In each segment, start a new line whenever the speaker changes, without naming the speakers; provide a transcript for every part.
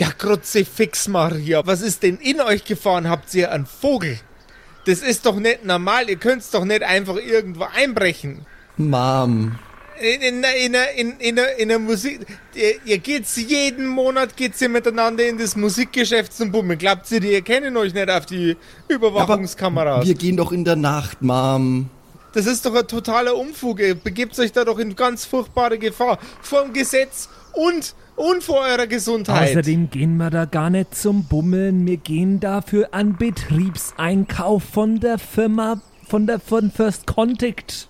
Ja, Kruzifix Maria, was ist denn in euch gefahren? Habt ihr einen Vogel? Das ist doch nicht normal, ihr könnt's doch nicht einfach irgendwo einbrechen.
Mom.
In, in, in, in, in, in der Musik, ihr, ihr geht's jeden Monat geht's ihr miteinander in das Musikgeschäft zum Bummeln. Glaubt ihr, die erkennen euch nicht auf die Überwachungskameras?
Wir gehen doch in der Nacht, Mom.
Das ist doch ein totaler Umfug. Ihr begebt euch da doch in ganz furchtbare Gefahr. Vor dem Gesetz und, und vor eurer Gesundheit.
Außerdem gehen wir da gar nicht zum Bummeln. Wir gehen dafür an Betriebseinkauf von der Firma, von der von First Contact.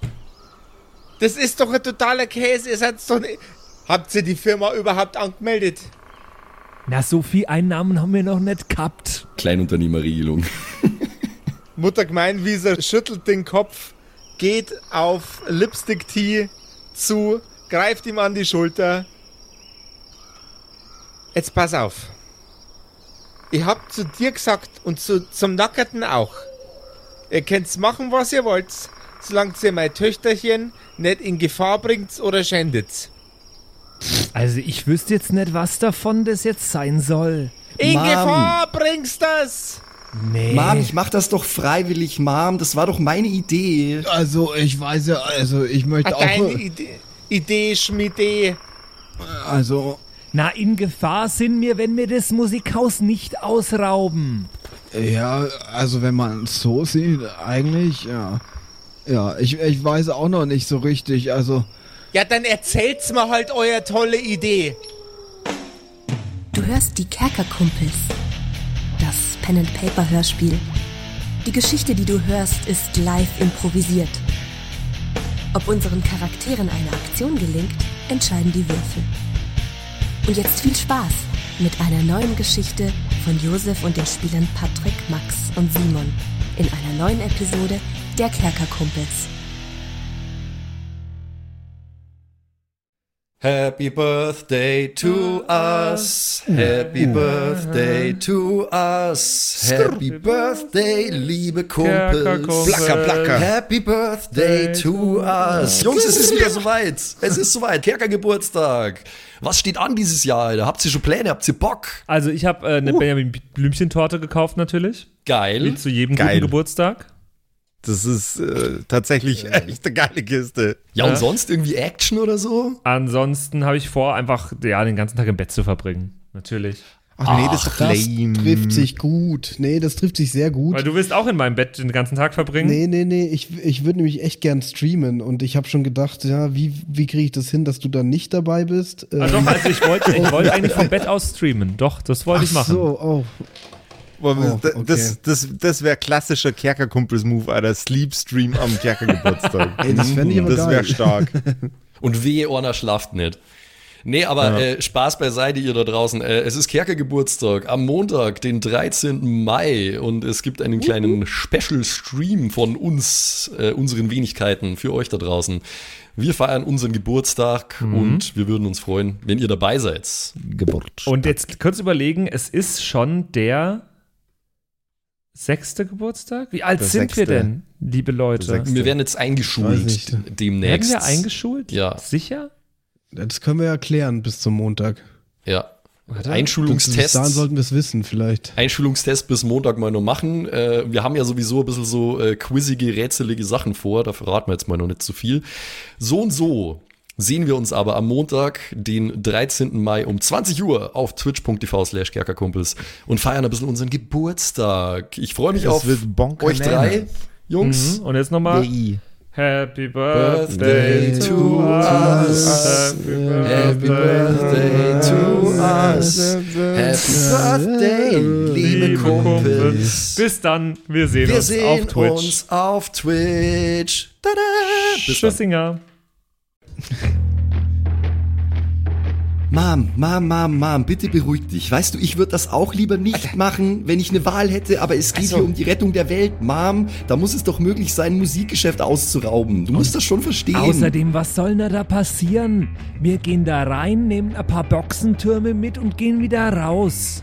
Das ist doch ein totaler Käse. Ihr seid doch nicht. Habt ihr die Firma überhaupt angemeldet?
Na, so viel Einnahmen haben wir noch nicht gehabt.
Kleinunternehmerregelung.
Mutter Gemeinwieser schüttelt den Kopf, geht auf Lipstick Tea zu, greift ihm an die Schulter. Jetzt pass auf. Ich hab zu dir gesagt und zu, zum Nackerten auch. Ihr könnt's machen, was ihr wollt, solange ihr mein Töchterchen nicht in Gefahr bringt oder schändet.
Also ich wüsste jetzt nicht, was davon das jetzt sein soll.
In
Mom.
Gefahr bringst das!
Nee.
Mom, ich mach das doch freiwillig, Mom. Das war doch meine Idee.
Also, ich weiß ja, also ich möchte
Deine
auch.
Idee, Idee, Schmiede.
Also,
Na, in Gefahr sind wir, wenn wir das Musikhaus nicht ausrauben.
ja, also wenn man es so sieht, eigentlich, ja. Ja, ich, ich weiß auch noch nicht so richtig, also.
Ja, dann erzählt's mir halt euer tolle Idee.
Du hörst die Kerkerkumpels. Das Pen and Paper Hörspiel. Die Geschichte, die du hörst, ist live improvisiert. Ob unseren Charakteren eine Aktion gelingt, entscheiden die Würfel. Und jetzt viel Spaß mit einer neuen Geschichte von Josef und den Spielern Patrick, Max und Simon in einer neuen Episode der Kerkerkumpels.
Happy Birthday to us. Happy Birthday to us. Happy Birthday, liebe Kumpels.
Placker, placker.
Happy Birthday to us. Jungs, es ist wieder soweit. Es ist soweit. Kerkergeburtstag. Was steht an dieses Jahr, Alter? Habt ihr schon Pläne? Habt ihr Bock?
Also ich habe äh, eine Benjamin Blümchen-Torte gekauft natürlich.
Geil.
Wie zu jedem
Geil.
guten Geburtstag.
Das ist äh, tatsächlich echt eine geile Kiste.
Ja, und
Ja.
sonst irgendwie Action oder so?
Ansonsten habe ich vor, einfach ja, den ganzen Tag im Bett zu verbringen. Natürlich.
Ach nee, das doch
Das trifft sich gut. Nee, das trifft sich sehr gut.
Weil du willst auch in meinem Bett den ganzen Tag verbringen.
Nee, nee, nee, ich, ich würde nämlich echt gern streamen und ich habe schon gedacht, ja, wie, wie kriege ich das hin, dass du dann nicht dabei bist?
Ah,
Ähm,
doch, also ich wollte ich wollte eigentlich vom Bett aus streamen. Doch, das wollte ich
ach
machen.
so, oh.
Boah,
Oh,
das,
okay.
das, das, das wäre klassischer Kerkerkumpels-Move, Alter. Sleepstream am Kerkergeburtstag.
Ey, das fänd ich aber
Das wäre stark.
Und wehe, Orna schlaft nicht. Nee, aber äh, Spaß beiseite, ihr da draußen. Äh, es ist Kerkergeburtstag am Montag, den 13. Mai. Und es gibt einen kleinen Special-Stream von uns, äh, unseren Wenigkeiten, für euch da draußen. Wir feiern unseren Geburtstag und wir würden uns freuen, wenn ihr dabei seid.
Geburt.
Und jetzt kurz überlegen, es ist schon der sechste Geburtstag? Wie alt
Der
sind wir
sechste.
denn, liebe Leute?
Wir werden jetzt eingeschult
nicht.
Werden
demnächst.
wir eingeschult?
Ja.
Sicher?
Das können wir ja klären bis zum Montag.
Ja.
Warte.
Bis
Einschulungstest.
dahin sollten wir es wissen, vielleicht.
Einschulungstest bis Montag mal noch machen. Äh, wir haben ja sowieso ein bisschen so äh, quizzige, rätselige Sachen vor. Da verraten wir jetzt mal noch nicht zu viel. So und so sehen wir uns aber am Montag, den 13. Mai um 20 Uhr auf twitch.tv slash kerkerkumpels und feiern ein bisschen unseren Geburtstag. Ich freue mich
Es
auf euch drei, Jungs.
Mhm. Und jetzt nochmal.
Yay.
Happy
Birthday
Birthday
to us.
us. Happy
Happy Birthday to us. Happy Birthday, liebe Kumpels.
Bis dann, wir sehen
Wir
uns
sehen
auf Twitch.
uns auf Twitch. Tada! Bis dann. Mom, Mom, Mom, Mom, bitte beruhig dich. Weißt du, ich würde das auch lieber nicht machen, wenn ich eine Wahl hätte, aber es geht
Also-
hier um die Rettung der Welt. Mom, da muss es doch möglich sein, ein Musikgeschäft auszurauben. Du musst das schon verstehen.
Außerdem, was soll denn da passieren? Wir gehen da rein, nehmen ein paar Boxentürme mit und gehen wieder raus.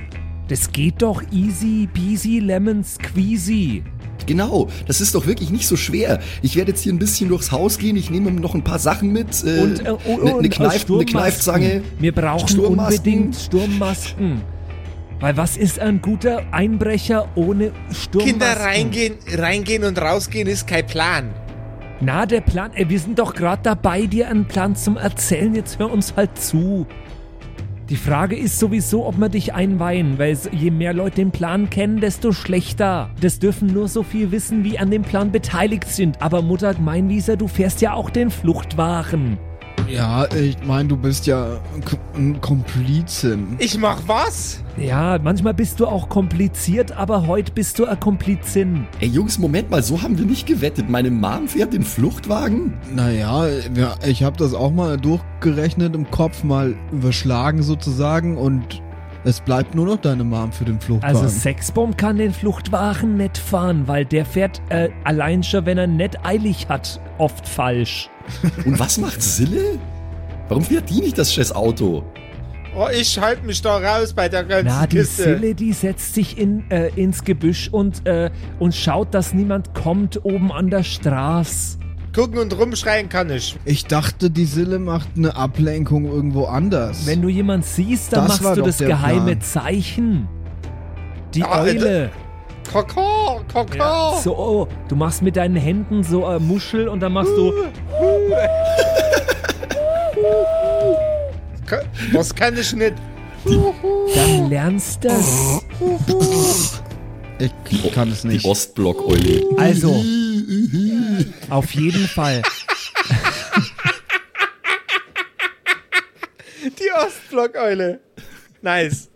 Das geht doch easy peasy lemon squeezy.
Genau, das ist doch wirklich nicht so schwer. Ich werde jetzt hier ein bisschen durchs Haus gehen, ich nehme noch ein paar Sachen mit. Äh,
Und, äh, oh, oh,
ne,
und
ne Kneif, eine
Sturmmasken.
Kneifzange.
Wir brauchen
Sturmmasken.
unbedingt Sturmmasken. Weil was ist ein guter Einbrecher ohne Sturm?
Kinder reingehen, reingehen und rausgehen ist kein Plan.
Na, der Plan, ey, wir sind doch gerade dabei, dir einen Plan zum Erzählen. Jetzt hör uns halt zu. Die Frage ist sowieso, ob wir dich einweihen, weil je mehr Leute den Plan kennen, desto schlechter. Das dürfen nur so viel wissen, wie an dem Plan beteiligt sind. Aber Mutter Gemeinwieser, du fährst ja auch den Fluchtwagen.
Ja, ich meine, du bist ja ein Komplizin.
Ich mach was?
Ja, manchmal bist du auch kompliziert, aber heute bist du ein Komplizin.
Ey Jungs, Moment mal, so haben wir nicht gewettet. Meine Mom fährt den Fluchtwagen?
Naja, ja, ich habe das auch mal durchgerechnet im Kopf, mal überschlagen sozusagen und es bleibt nur noch deine Mom für den Fluchtwagen.
Also Sexbomb kann den Fluchtwagen nicht fahren, weil der fährt äh, allein schon, wenn er nicht eilig hat, oft falsch.
Und was macht Sille? Warum fährt die nicht das scheiß Auto?
Oh, ich halte mich da raus bei der ganzen
Na, die
Kiste.
Sille, die setzt sich in, äh, ins Gebüsch und, äh, und schaut, dass niemand kommt oben an der Straße.
Gucken und rumschreien kann ich.
ich dachte, die Sille macht eine Ablenkung irgendwo anders.
Wenn du jemand siehst, dann
Das war
machst du
doch
das
der
geheime
Plan.
Zeichen. Die
Ah, äh,
Eule.
Koko, Koko.
So, oh, du machst mit deinen Händen so eine Muschel und dann machst du.
Ka- Was kann ich nicht?
Dann lernst das.
ich kann es
Die
nicht.
Ostblock-Eule.
Also, auf jeden Fall.
Die Ostblockeule. Nice.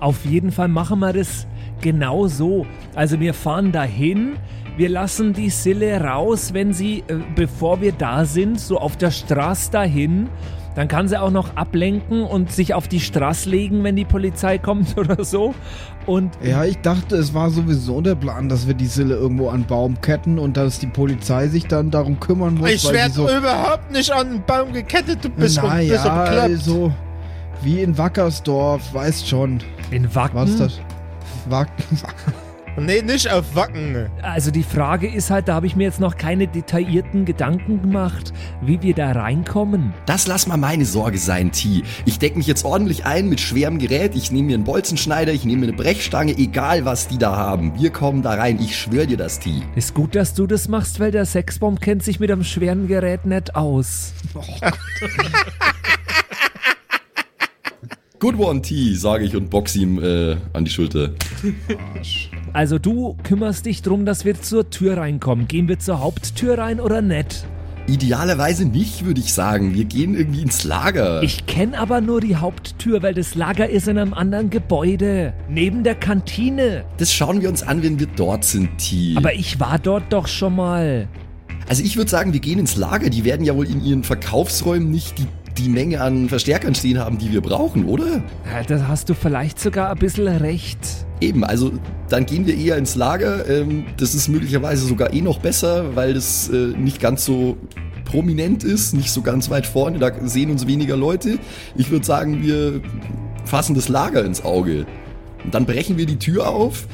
Auf jeden Fall machen wir das genau so. Also wir fahren dahin, wir lassen die Sille raus, wenn sie, äh, bevor wir da sind, so auf der Straße dahin. Dann kann sie auch noch ablenken und sich auf die Straße legen, wenn die Polizei kommt oder so. Und
Ja, ich dachte, es war sowieso der Plan, dass wir die Sille irgendwo an einen Baum ketten und dass die Polizei sich dann darum kümmern muss,
Ich werde
so...
überhaupt nicht an den Baum gekettet. Du bist, bist du
naja,
bekloppt.
so wie in Wackersdorf, weißt schon.
in Wacken.
Was das? Wack
Nee, nicht auf Wacken.
Also die Frage ist halt, da habe ich mir jetzt noch keine detaillierten Gedanken gemacht, wie wir da reinkommen.
Das lass mal meine Sorge sein, T. Ich deck mich jetzt ordentlich ein mit schwerem Gerät. Ich nehme mir einen Bolzenschneider, ich nehme mir eine Brechstange, egal was die da haben. Wir kommen da rein. Ich schwör dir das, T.
Ist gut, dass du das machst, weil der Sexbomb kennt sich mit einem schweren Gerät nicht aus.
Good one, T, sage ich und box ihm äh, an die Schulter.
Also du kümmerst dich drum, dass wir zur Tür reinkommen. Gehen wir zur Haupttür rein oder nicht?
Idealerweise nicht, würde ich sagen. Wir gehen irgendwie ins Lager.
Ich kenne aber nur die Haupttür, weil das Lager ist in einem anderen Gebäude. Neben der Kantine.
das schauen wir uns an, wenn wir dort sind, T.
Aber ich war dort doch schon mal.
Also ich würde sagen, wir gehen ins Lager. Die werden ja wohl in ihren Verkaufsräumen nicht die, die Menge an Verstärkern stehen haben, die wir brauchen, oder?
Ja, Da hast du vielleicht sogar ein bisschen recht.
Eben, also dann gehen wir eher ins Lager. Ähm, das ist möglicherweise sogar eh noch besser, weil das äh, nicht ganz so prominent ist, nicht so ganz weit vorne. Da sehen uns weniger Leute. Ich würde sagen, wir fassen das Lager ins Auge. Und dann brechen wir die Tür auf.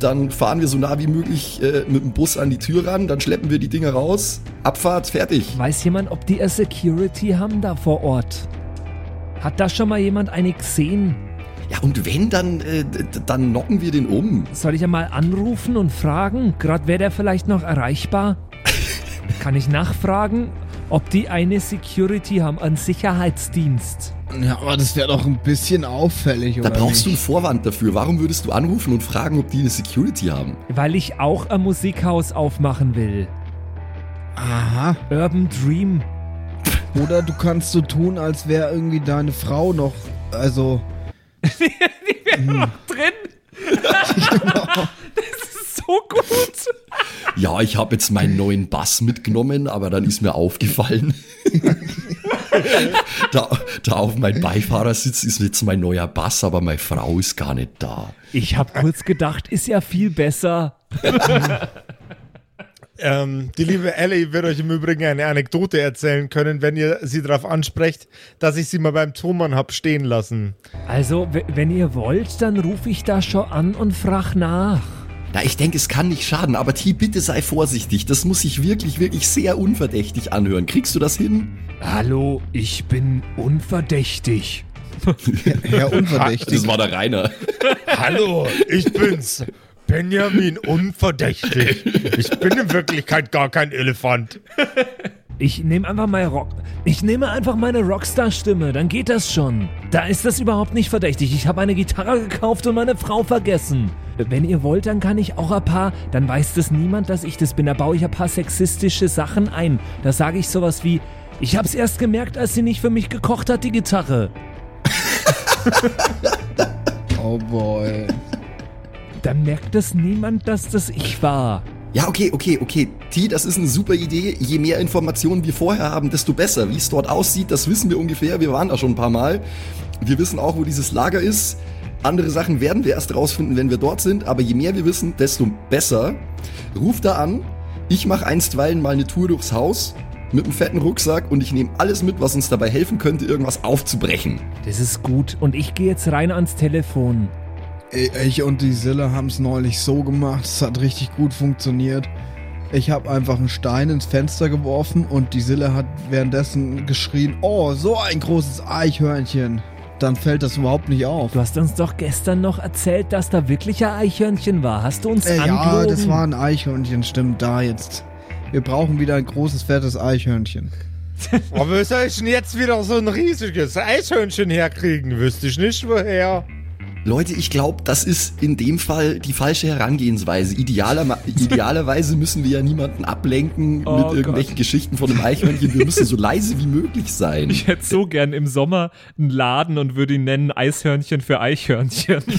Dann fahren wir so nah wie möglich äh, mit dem Bus an die Tür ran. Dann schleppen wir die Dinger raus. Abfahrt, fertig.
Weiß jemand, ob die Security haben da vor Ort? Hat da schon mal jemand eine gesehen?
Ja, und wenn, dann, äh, dann knocken wir den um.
Soll ich ja mal anrufen und fragen? Gerade wäre der vielleicht noch erreichbar? Kann ich nachfragen, ob die eine Security haben, einen Sicherheitsdienst?
Ja, aber das wäre doch ein bisschen auffällig,
Da
oder
brauchst du einen
nicht?
Vorwand dafür. Warum würdest du anrufen und fragen, ob die eine Security haben?
Weil ich auch ein Musikhaus aufmachen will.
Aha.
Urban Dream.
Oder du kannst so tun, als wäre irgendwie deine Frau noch, also...
Drin! das ist so gut!
Ja, ich habe jetzt meinen neuen Bass mitgenommen, aber dann ist mir aufgefallen, da, da auf meinem Beifahrersitz ist jetzt mein neuer Bass, aber meine Frau ist gar nicht da.
Ich habe kurz gedacht, ist ja viel besser.
Ähm, die liebe Ellie wird euch im Übrigen eine Anekdote erzählen können, wenn ihr sie darauf ansprecht, dass ich sie mal beim Thomann hab stehen lassen.
Also, wenn ihr wollt, dann rufe ich da schon an und frag nach.
Na, ich denke, es kann nicht schaden, aber T, bitte sei vorsichtig. Das muss sich wirklich, wirklich sehr unverdächtig anhören. Kriegst du das hin?
Hallo, ich bin unverdächtig.
Herr Unverdächtig.
Das war der Rainer.
Hallo, ich bin's. Benjamin Unverdächtig. Ich bin in Wirklichkeit gar kein Elefant.
Ich nehme einfach mal Rock. Ich nehme einfach meine Rockstar-Stimme, dann geht das schon. Da ist das überhaupt nicht verdächtig. Ich habe eine Gitarre gekauft und meine Frau vergessen. Wenn ihr wollt, dann kann ich auch ein paar, dann weiß das niemand, dass ich das bin. Da baue ich ein paar sexistische Sachen ein. Da sage ich sowas wie, ich hab's erst gemerkt, als sie nicht für mich gekocht hat, die Gitarre.
Oh boy.
Dann merkt das niemand, dass das ich war.
Ja, okay, okay, okay. T, das ist eine super Idee. Je mehr Informationen wir vorher haben, desto besser. Wie es dort aussieht, das wissen wir ungefähr. Wir waren da schon ein paar Mal. Wir wissen auch, wo dieses Lager ist. Andere Sachen werden wir erst rausfinden, wenn wir dort sind. Aber je mehr wir wissen, desto besser. Ruf da an. Ich mache einstweilen mal eine Tour durchs Haus mit einem fetten Rucksack und ich nehme alles mit, was uns dabei helfen könnte, irgendwas aufzubrechen.
Das ist gut. Und ich gehe jetzt rein ans Telefon.
Ich und die Sille haben es neulich so gemacht, es hat richtig gut funktioniert. Ich habe einfach einen Stein ins Fenster geworfen und die Sille hat währenddessen geschrien, oh, so ein großes Eichhörnchen. Dann fällt das überhaupt nicht auf.
Du hast uns doch gestern noch erzählt, dass da wirklich ein Eichhörnchen war. Hast du uns
Äh, ja,
angelogen?
das war ein Eichhörnchen, stimmt da jetzt. Wir brauchen wieder ein großes, fettes Eichhörnchen.
Aber wie soll ich denn jetzt wieder so ein riesiges Eichhörnchen herkriegen? Wüsste ich nicht woher.
Leute, ich glaube, das ist in dem Fall die falsche Herangehensweise. Idealer, idealerweise müssen wir ja niemanden ablenken
Oh
mit
Gott.
irgendwelchen Geschichten von einem Eichhörnchen. Wir müssen so leise wie möglich sein.
Ich hätte so gern im Sommer einen Laden und würde ihn nennen Eishörnchen für Eichhörnchen.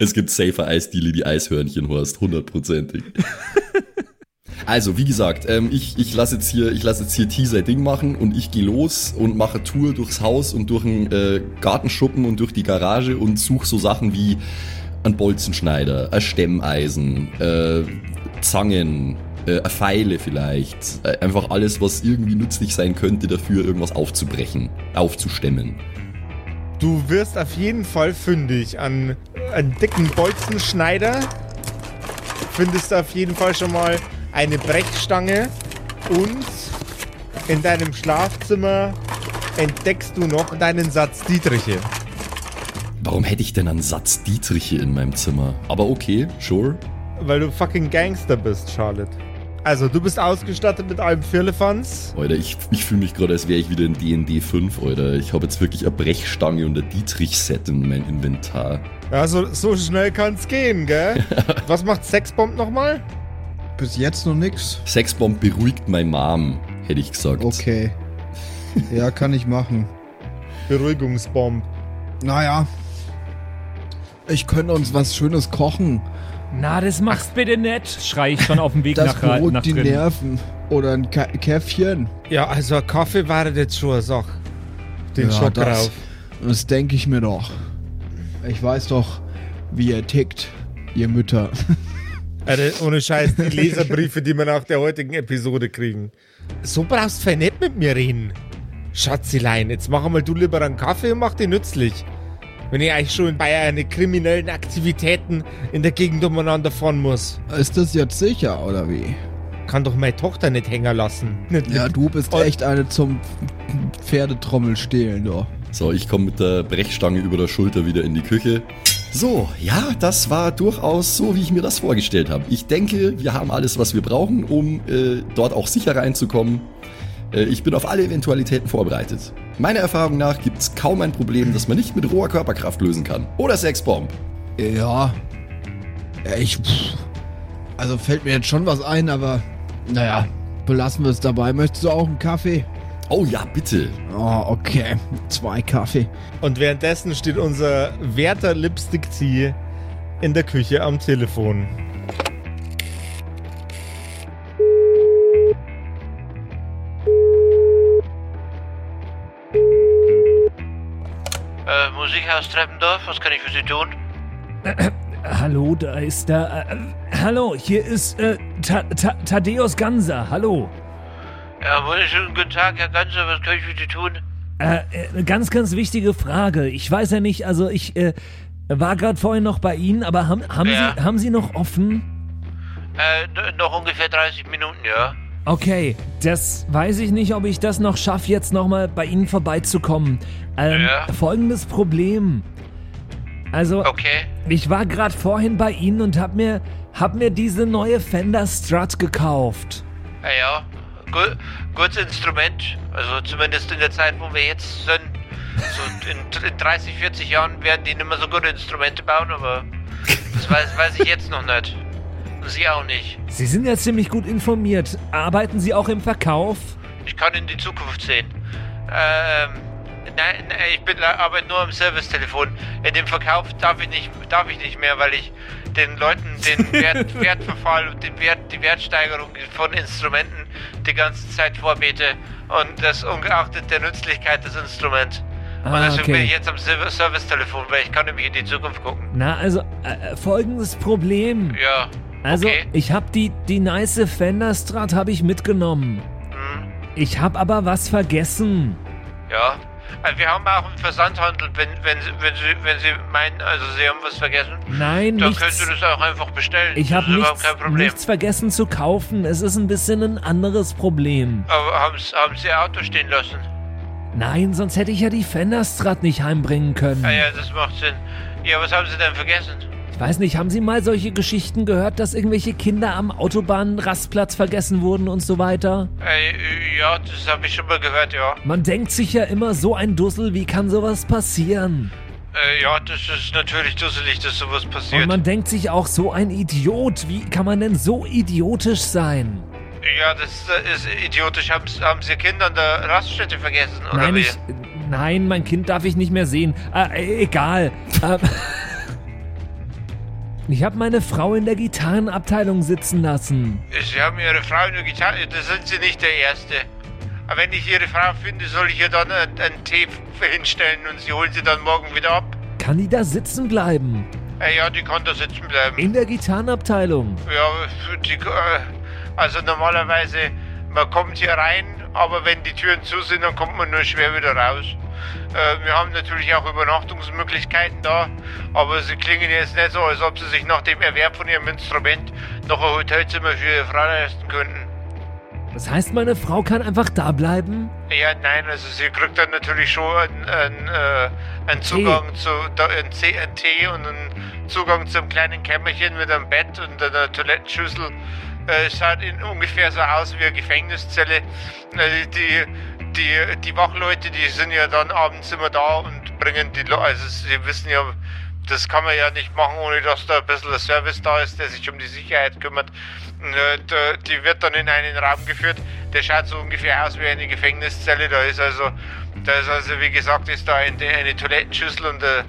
Es gibt safer Eisdiele, die Eishörnchen horst, hundertprozentig. Also, wie gesagt, ähm, ich, ich lasse jetzt hier, ich hier T sein Ding machen und ich gehe los und mache Tour durchs Haus und durch den äh, Gartenschuppen und durch die Garage und suche so Sachen wie ein Bolzenschneider, ein Stemmeisen, äh, Zangen, äh, Pfeile vielleicht. Äh, einfach alles, was irgendwie nützlich sein könnte, dafür irgendwas aufzubrechen, aufzustemmen.
Du wirst auf jeden Fall fündig an einen dicken Bolzenschneider. Findest auf jeden Fall schon mal eine Brechstange und in deinem Schlafzimmer entdeckst du noch deinen Satz Dietriche.
Warum hätte ich denn einen Satz Dietriche in meinem Zimmer? Aber okay, sure.
Weil du fucking Gangster bist, Charlotte. Also, du bist ausgestattet mit allem Firlefanz.
Alter, ich, ich fühle mich gerade, als wäre ich wieder in D&D 5, Alter. Ich habe jetzt wirklich eine Brechstange und ein Dietrich-Set in mein Inventar.
Ja, so, so schnell kann's gehen, gell? Was macht Sexbomb nochmal?
Bis jetzt noch nix.
Sexbomb beruhigt mein Mom, hätte ich gesagt.
Okay. Ja, kann ich machen.
Beruhigungsbomb.
Naja. Ich könnte uns was Schönes kochen.
Na, das machst bitte nicht, schrei ich schon auf dem Weg
Das
nach, ra- nach
beruhigt die
drin.
Nerven. Oder ein Ka Käffchen.
Ja, also ein Kaffee war jetzt schon eine Sache. Den
Ja,
Schock
das-
drauf.
Das denke ich mir doch. Ich weiß doch, wie ihr tickt, ihr Mütter.
Alter, ohne Scheiß, die Leserbriefe, die wir nach der heutigen Episode kriegen. So brauchst du nicht mit mir reden. Schatzilein, jetzt mach mal du lieber einen Kaffee und mach den nützlich. Wenn ich eigentlich schon bei einen kriminellen Aktivitäten in der Gegend umeinander fahren muss.
Ist das jetzt sicher, oder wie?
Kann doch meine Tochter nicht hängen lassen.
Ja, du bist
Und-
echt eine zum Pferdetrommel stehlen, doch.
So, ich komme mit der Brechstange über der Schulter wieder in die Küche. So, ja, das war durchaus so, wie ich mir das vorgestellt habe. Ich denke, wir haben alles, was wir brauchen, um äh, dort auch sicher reinzukommen. Äh, ich bin auf alle Eventualitäten vorbereitet. Meiner Erfahrung nach gibt es kaum ein Problem, das man nicht mit roher Körperkraft lösen kann. Oder Sexbomb.
Ja. Ja, ich. Pff. Also fällt mir jetzt schon was ein, aber. Naja, belassen wir es dabei. Möchtest du auch einen Kaffee?
Oh ja, bitte.
Oh, okay. Zwei Kaffee.
Und währenddessen steht unser werter Lipstick Tee in der Küche am Telefon.
Äh, Musikhaus Treppendorf, was kann ich für Sie tun?
Hallo, da ist da. Äh, äh, hallo, hier ist äh, Ta Ta Thaddeus Ganser. Hallo.
Ja, wunderschönen guten Tag, Herr Ganser, was kann ich für Sie tun?
Äh, äh, ganz, ganz wichtige Frage. Ich weiß ja nicht, also ich äh, war gerade vorhin noch bei Ihnen, aber haben, haben,
Ja.
Sie, haben Sie noch offen?
Äh, noch ungefähr 30 Minuten, ja?
Okay, das weiß ich nicht, ob ich das noch schaffe, jetzt nochmal bei Ihnen vorbeizukommen. Ähm,
Ja.
Folgendes Problem. Also,
Okay.
ich war gerade vorhin bei Ihnen und hab mir, hab mir diese neue Fender Strut gekauft.
Ja, ja. Gut, gutes Instrument. Also zumindest in der Zeit, wo wir jetzt sind. So in, in 30, 40 Jahren werden die nicht mehr so gute Instrumente bauen, aber das weiß, weiß ich jetzt noch nicht. Und Sie auch nicht.
Sie sind ja ziemlich gut informiert. Arbeiten Sie auch im Verkauf?
Ich kann in die Zukunft sehen. Ähm, nein, nein, ich bin arbeite nur am Servicetelefon. In dem Verkauf darf ich nicht, darf ich nicht mehr, weil ich den Leuten den Wert, Wertverfall und den Wert, die Wertsteigerung von Instrumenten die ganze Zeit vorbete. Und das ungeachtet der Nützlichkeit des Instruments. Und
Ah,
deswegen bin
okay.
ich jetzt am Serv- Servicetelefon, weil ich kann nämlich in die Zukunft gucken.
Na, also, äh, folgendes Problem.
Ja.
Also,
okay.
ich hab die, die nice Fender Strat habe ich mitgenommen.
Hm,
Ich hab aber was vergessen.
ja. Also wir haben auch einen Versandhandel, wenn, wenn, Sie, wenn, Sie, wenn Sie meinen, also Sie haben was vergessen.
Nein,
Dann
nichts.
könnt ihr das auch einfach bestellen.
Ich habe nichts, nichts vergessen zu kaufen. Es ist ein bisschen ein anderes Problem.
Aber haben, Sie- haben Sie Ihr Auto stehen lassen?
Nein, sonst hätte ich ja die Fender Strat nicht heimbringen können.
Ah ja, das macht Sinn. Ja, was haben Sie denn vergessen?
Ich weiß nicht, haben Sie mal solche Geschichten gehört, dass irgendwelche Kinder am Autobahnrastplatz vergessen wurden und so weiter?
Äh, ja, das habe ich schon mal gehört, ja.
Man denkt sich ja immer, so ein Dussel, wie kann sowas passieren?
Äh, ja, das ist natürlich dusselig, dass sowas
Und
passiert.
man denkt sich auch, so ein Idiot, wie kann man denn so idiotisch sein?
Ja, das äh, ist idiotisch. Haben, Sie- haben Sie Kinder an der Raststätte vergessen, oder
Nein,
wie?
ich, nein, mein Kind darf ich nicht mehr sehen. Äh, egal. Ich habe meine Frau in der Gitarrenabteilung sitzen lassen.
Sie haben Ihre Frau nur getan. Da sind Sie nicht der Erste. Aber wenn ich Ihre Frau finde, soll ich ihr dann einen, einen Tee hinstellen und Sie holen sie dann morgen wieder ab?
Kann die da sitzen bleiben?
Äh, ja, die kann da sitzen bleiben.
In der Gitarrenabteilung.
Ja, die, äh, also normalerweise, man kommt hier rein, aber wenn die Türen zu sind, dann kommt man nur schwer wieder raus. Äh, wir haben natürlich auch Übernachtungsmöglichkeiten da, aber sie klingen jetzt nicht so, als ob sie sich nach dem Erwerb von ihrem Instrument noch ein Hotelzimmer für ihre Frau leisten könnten.
Das heißt, meine Frau kann einfach da bleiben?
Ja, nein, also sie kriegt dann natürlich schon einen, einen, äh, einen Zugang zu einen Tee und einen Zugang zum kleinen Kämmerchen mit einem Bett und einer Toilettenschüssel. Äh, schaut in ungefähr so aus wie eine Gefängniszelle. Äh, die, die, die Wachleute, die sind ja dann abends immer da und bringen die Leute, also sie wissen ja, das kann man ja nicht machen, ohne dass da ein bisschen ein Service da ist, der sich um die Sicherheit kümmert. Äh, Die wird dann in einen Raum geführt, der schaut so ungefähr aus wie eine Gefängniszelle. Da ist also, da ist also wie gesagt, ist da eine, eine Toilettenschüssel und ein,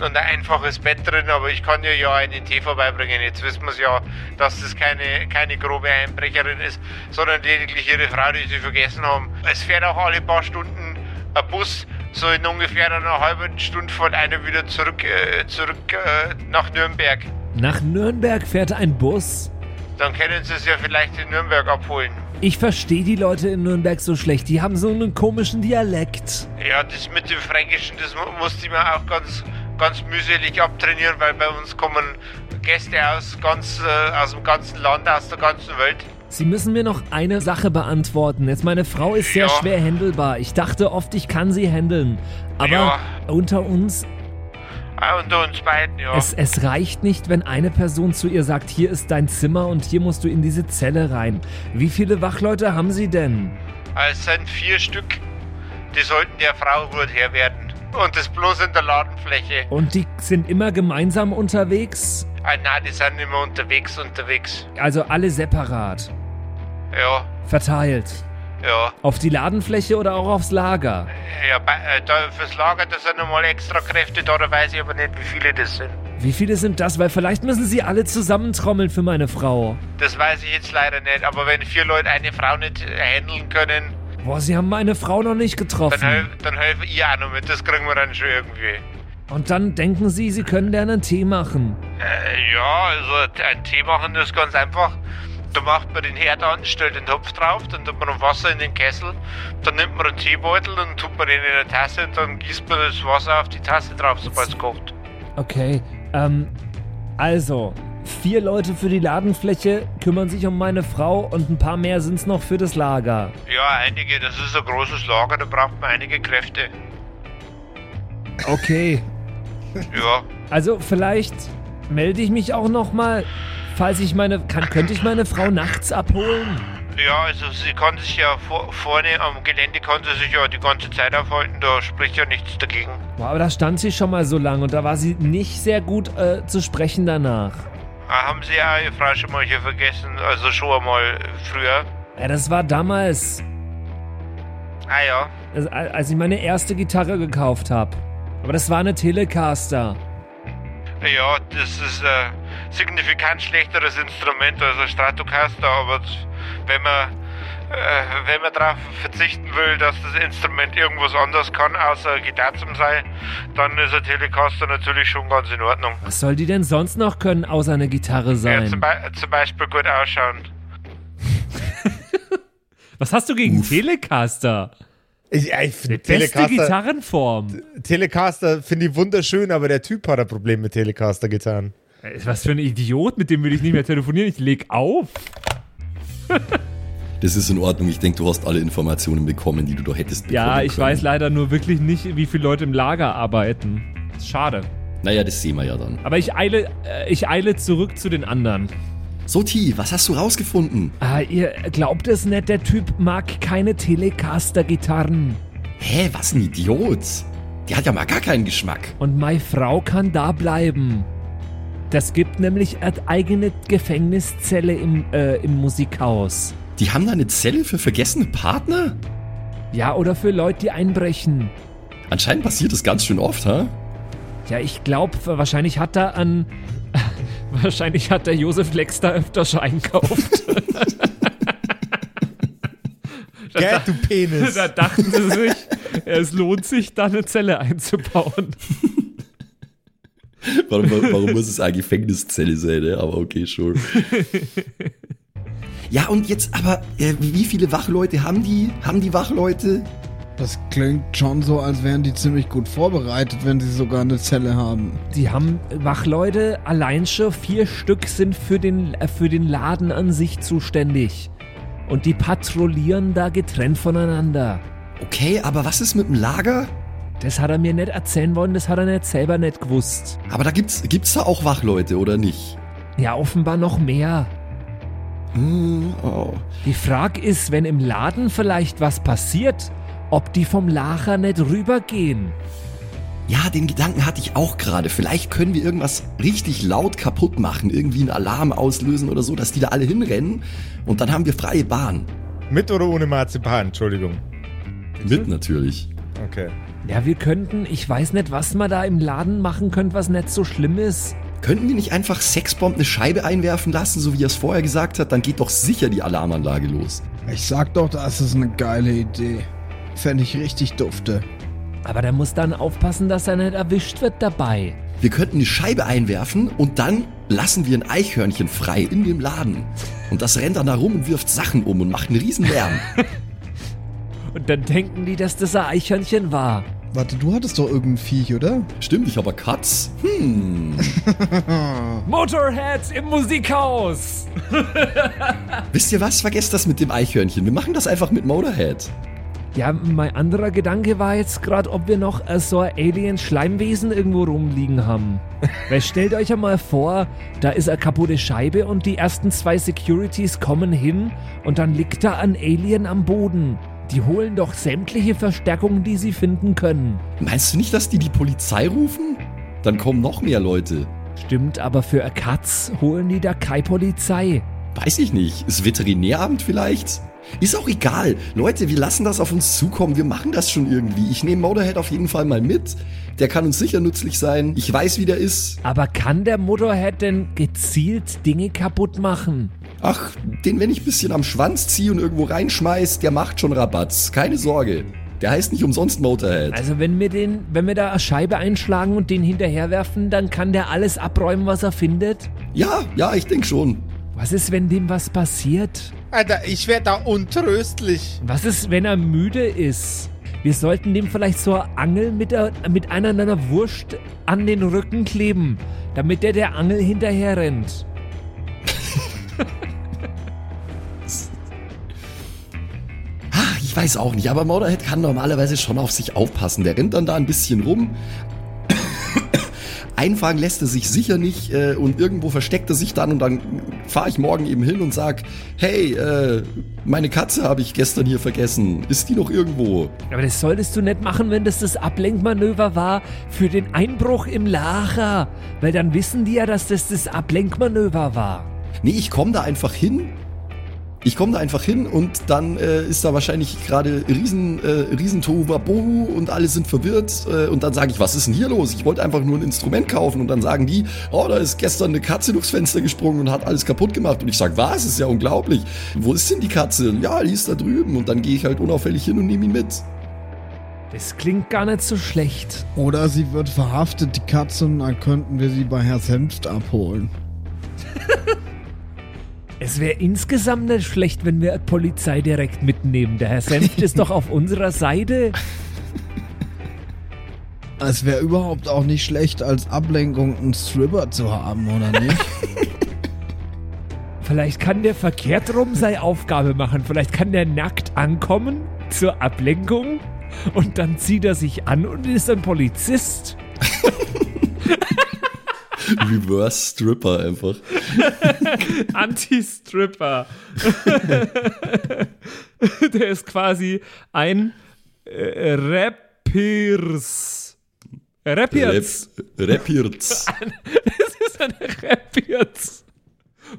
und ein einfaches Bett drin, aber ich kann dir ja einen Tee vorbeibringen. Jetzt wissen wir es ja, dass das keine, keine grobe Einbrecherin ist, sondern lediglich ihre Frau, die sie vergessen haben. Es fährt auch alle paar Stunden ein Bus, so in ungefähr einer halben Stunde fährt einer wieder zurück, äh, zurück äh, nach Nürnberg.
Nach Nürnberg fährt ein Bus.
Dann können sie es ja vielleicht in Nürnberg abholen.
Ich verstehe die Leute in Nürnberg so schlecht. Die haben so einen komischen Dialekt.
Ja, das mit dem Fränkischen, das mu- musste ich mir auch ganz, ganz mühselig abtrainieren, weil bei uns kommen Gäste aus, ganz, äh, aus dem ganzen Land, aus der ganzen Welt.
Sie müssen mir noch eine Sache beantworten. Jetzt, meine Frau ist sehr
Ja.
schwer handelbar. Ich dachte oft, ich kann sie handeln. Aber
Ja.
unter uns,
Ah, unter uns beiden, ja.
es, es reicht nicht, wenn eine Person zu ihr sagt, hier ist dein Zimmer und hier musst du in diese Zelle rein. Wie viele Wachleute haben Sie denn?
Es sind vier Stück, die sollten der Frau gut her werden. Und das bloß in der Ladenfläche.
Und die sind immer gemeinsam unterwegs?
Ah, nein, die sind immer unterwegs, unterwegs.
Also alle separat,
Ja,
verteilt.
ja.
Auf die Ladenfläche oder auch aufs Lager?
Ja, bei, äh, da fürs Lager, da sind nochmal extra Kräfte da, da weiß ich aber nicht, wie viele das sind.
Wie viele sind das? Weil vielleicht müssen Sie alle zusammentrommeln für meine Frau.
Das weiß ich jetzt leider nicht, aber wenn vier Leute eine Frau nicht handeln können,
Boah, Sie haben meine Frau noch nicht
dann,
getroffen.
helf, dann helfe ich auch noch mit, das kriegen wir dann schon irgendwie.
Und dann denken Sie, Sie können dir einen Tee machen.
Äh, ja, also ein Tee machen ist ganz einfach. Da macht man den Herd an, stellt den Topf drauf, dann tut man Wasser in den Kessel, dann nimmt man einen Teebeutel und tut man den in eine Tasse und dann gießt man das Wasser auf die Tasse drauf, sobald es kocht.
Okay, ähm, also, vier Leute für die Ladenfläche kümmern sich um meine Frau und ein paar mehr sind's noch für das Lager.
Ja, einige, das ist ein großes Lager, da braucht man einige Kräfte.
Okay.
Ja,
Also vielleicht melde ich mich auch noch mal, falls ich meine, kann, könnte ich meine Frau nachts abholen?
ja, also sie kann sich ja vor, vorne am Gelände kann sie sich ja die ganze Zeit aufhalten, da spricht ja nichts dagegen.
Boah, aber da stand sie schon mal so lang und da war sie nicht sehr gut äh, zu sprechen danach.
Ah, haben Sie ja Ihre Frau schon mal hier vergessen, also schon einmal früher.
Ja, das war damals,
Ah ja,
als- als ich meine erste Gitarre gekauft habe. Aber das war eine Telecaster.
ja, das ist ein signifikant schlechteres Instrument als ein Stratocaster, aber wenn man, äh, wenn man darauf verzichten will, dass das Instrument irgendwas anderes kann, außer Gitarre zum sein, dann ist ein Telecaster natürlich schon ganz in Ordnung.
Was soll die denn sonst noch können, außer eine Gitarre
Ja, zum,
sein?
Be zum Beispiel gut ausschauen.
Was hast du gegen Telecaster?
Ich, ich finde
Beste
Telecaster,
Gitarrenform.
Telecaster finde ich wunderschön, aber der Typ hat ein Problem mit Telecaster-Gitarren.
Was für ein Idiot, mit dem will ich nicht mehr telefonieren. Ich leg auf.
Das ist in Ordnung. Ich denke, du hast alle Informationen bekommen, die du da hättest bekommen
Ja, ich
können.
weiß leider nur wirklich nicht, wie viele Leute im Lager arbeiten. Ist Schade.
Naja, das sehen wir ja dann.
Aber ich eile, äh, ich eile zurück zu den anderen.
So, T, was hast du rausgefunden?
Ah, ihr glaubt es nicht, der Typ mag keine Telecaster-Gitarren.
Hä, was ein Idiot. Die hat ja mal gar keinen Geschmack.
Und meine Frau kann da bleiben. Das gibt nämlich eine eigene Gefängniszelle im, äh, im Musikhaus.
Die haben da eine Zelle für vergessene Partner?
Ja, oder für Leute, die einbrechen.
Anscheinend passiert das ganz schön oft, ha?
Ja, ich glaube, wahrscheinlich hat er an. Wahrscheinlich hat der Josef Lex da öfter schon einkauft.
Gell, du Penis.
da dachten sie sich, es lohnt sich, da eine Zelle einzubauen.
Warum, warum muss es eine Gefängniszelle sein, ne? Aber okay, sure. Ja, und jetzt aber, äh, wie viele Wachleute haben die? Haben die Wachleute?
Das klingt schon so, als wären die ziemlich gut vorbereitet, wenn sie sogar eine Zelle haben.
Die haben Wachleute, allein schon vier Stück sind für den, äh, für den Laden an sich zuständig. Und die patrouillieren da getrennt voneinander.
Okay, aber was ist mit dem Lager?
Das hat er mir nicht erzählen wollen, das hat er nicht selber nicht gewusst.
Aber da gibt's, gibt's da auch Wachleute, oder nicht?
Ja, offenbar noch mehr.
Hm, oh.
Die Frage ist, wenn im Laden vielleicht was passiert, ob die vom Lager nicht rübergehen.
Ja, den Gedanken hatte ich auch gerade. Vielleicht können wir irgendwas richtig laut kaputt machen, irgendwie einen Alarm auslösen oder so, dass die da alle hinrennen und dann haben wir freie Bahn.
Mit oder ohne Marzipan, Entschuldigung.
Mit natürlich.
Okay.
Ja, wir könnten, ich weiß nicht, was man da im Laden machen könnte, was nicht so schlimm ist.
Könnten wir nicht einfach Sexbomb eine Scheibe einwerfen lassen, so wie er es vorher gesagt hat? Dann geht doch sicher die Alarmanlage los.
Ich sag doch, das ist eine geile Idee. Fände ich richtig dufte.
Aber der muss dann aufpassen, dass er nicht erwischt wird dabei.
Wir könnten eine Scheibe einwerfen und dann lassen wir ein Eichhörnchen frei in dem Laden. Und das rennt dann da rum und wirft Sachen um und macht einen riesen Lärm.
Und dann denken die, dass das ein Eichhörnchen war.
Warte, du hattest doch irgendein Viech, oder?
Stimmt, ich habe Katz. Hm.
Motorhead im Musikhaus!
Wisst ihr was? Vergesst das mit dem Eichhörnchen. Wir machen das einfach mit Motorhead.
Ja, mein anderer Gedanke war jetzt gerade, ob wir noch äh, so ein Alien-Schleimwesen irgendwo rumliegen haben. Weil stellt euch ja mal vor, da ist eine kaputte Scheibe und die ersten zwei Securities kommen hin und dann liegt da ein Alien am Boden. Die holen doch sämtliche Verstärkungen, die sie finden können.
Meinst du nicht, dass die die Polizei rufen? Dann kommen noch mehr Leute.
Stimmt, aber für Katz holen die da keine Polizei.
Weiß ich nicht. Ist Veterinäramt vielleicht? Ist auch egal. Leute, wir lassen das auf uns zukommen. Wir machen das schon irgendwie. Ich nehme Motorhead auf jeden Fall mal mit. Der kann uns sicher nützlich sein. Ich weiß, wie der ist.
Aber kann der Motorhead denn gezielt Dinge kaputt machen?
Ach, den, wenn ich ein bisschen am Schwanz ziehe und irgendwo reinschmeiß, der macht schon Rabatz. Keine Sorge. Der heißt nicht umsonst Motorhead.
Also wenn wir den, wenn wir da eine Scheibe einschlagen und den hinterherwerfen, dann kann der alles abräumen, was er findet?
Ja, ja, ich denke schon.
Was ist, wenn dem was passiert?
Alter, ich werde da untröstlich.
Was ist, wenn er müde ist? Wir sollten dem vielleicht so eine Angel mit, der, mit einer, einer Wurst an den Rücken kleben, damit der der Angel hinterher rennt.
ich weiß auch nicht, aber Motorhead kann normalerweise schon auf sich aufpassen. Der rennt dann da ein bisschen rum. Einfangen lässt er sich sicher nicht äh, und irgendwo versteckt er sich dann und dann fahre ich morgen eben hin und sag, hey, äh, meine Katze habe ich gestern hier vergessen. Ist die noch irgendwo?
Aber das solltest du nicht machen, wenn das das Ablenkmanöver war für den Einbruch im Lager. Weil dann wissen die ja, dass das das Ablenkmanöver war.
Nee, ich komme da einfach hin. Ich komme da einfach hin und dann äh, ist da wahrscheinlich gerade riesen, äh, riesen Tohuwabohu und alle sind verwirrt äh, und dann sage ich, was ist denn hier los? Ich wollte einfach nur ein Instrument kaufen und dann sagen die, oh, da ist gestern eine Katze durchs Fenster gesprungen und hat alles kaputt gemacht und ich sage, was? Ist ja unglaublich. Wo ist denn die Katze? Ja, die ist da drüben und dann gehe ich halt unauffällig hin und nehme ihn mit.
Das klingt gar nicht so schlecht.
Oder sie wird verhaftet, die Katze, und dann könnten wir sie bei Herr Senft abholen.
Es wäre insgesamt nicht schlecht, wenn wir Polizei direkt mitnehmen. Der Herr Senft ist doch auf unserer Seite.
Es wäre überhaupt auch nicht schlecht, als Ablenkung einen Stripper zu haben, oder nicht?
Vielleicht kann der verkehrt rum seine Aufgabe machen. Vielleicht kann der nackt ankommen zur Ablenkung und dann zieht er sich an und ist ein Polizist.
Reverse Stripper einfach.
Anti-Stripper. Der ist quasi ein äh, Rappiers. Rappiers.
Rap, Rapirts.
Das ist ein Rappiers.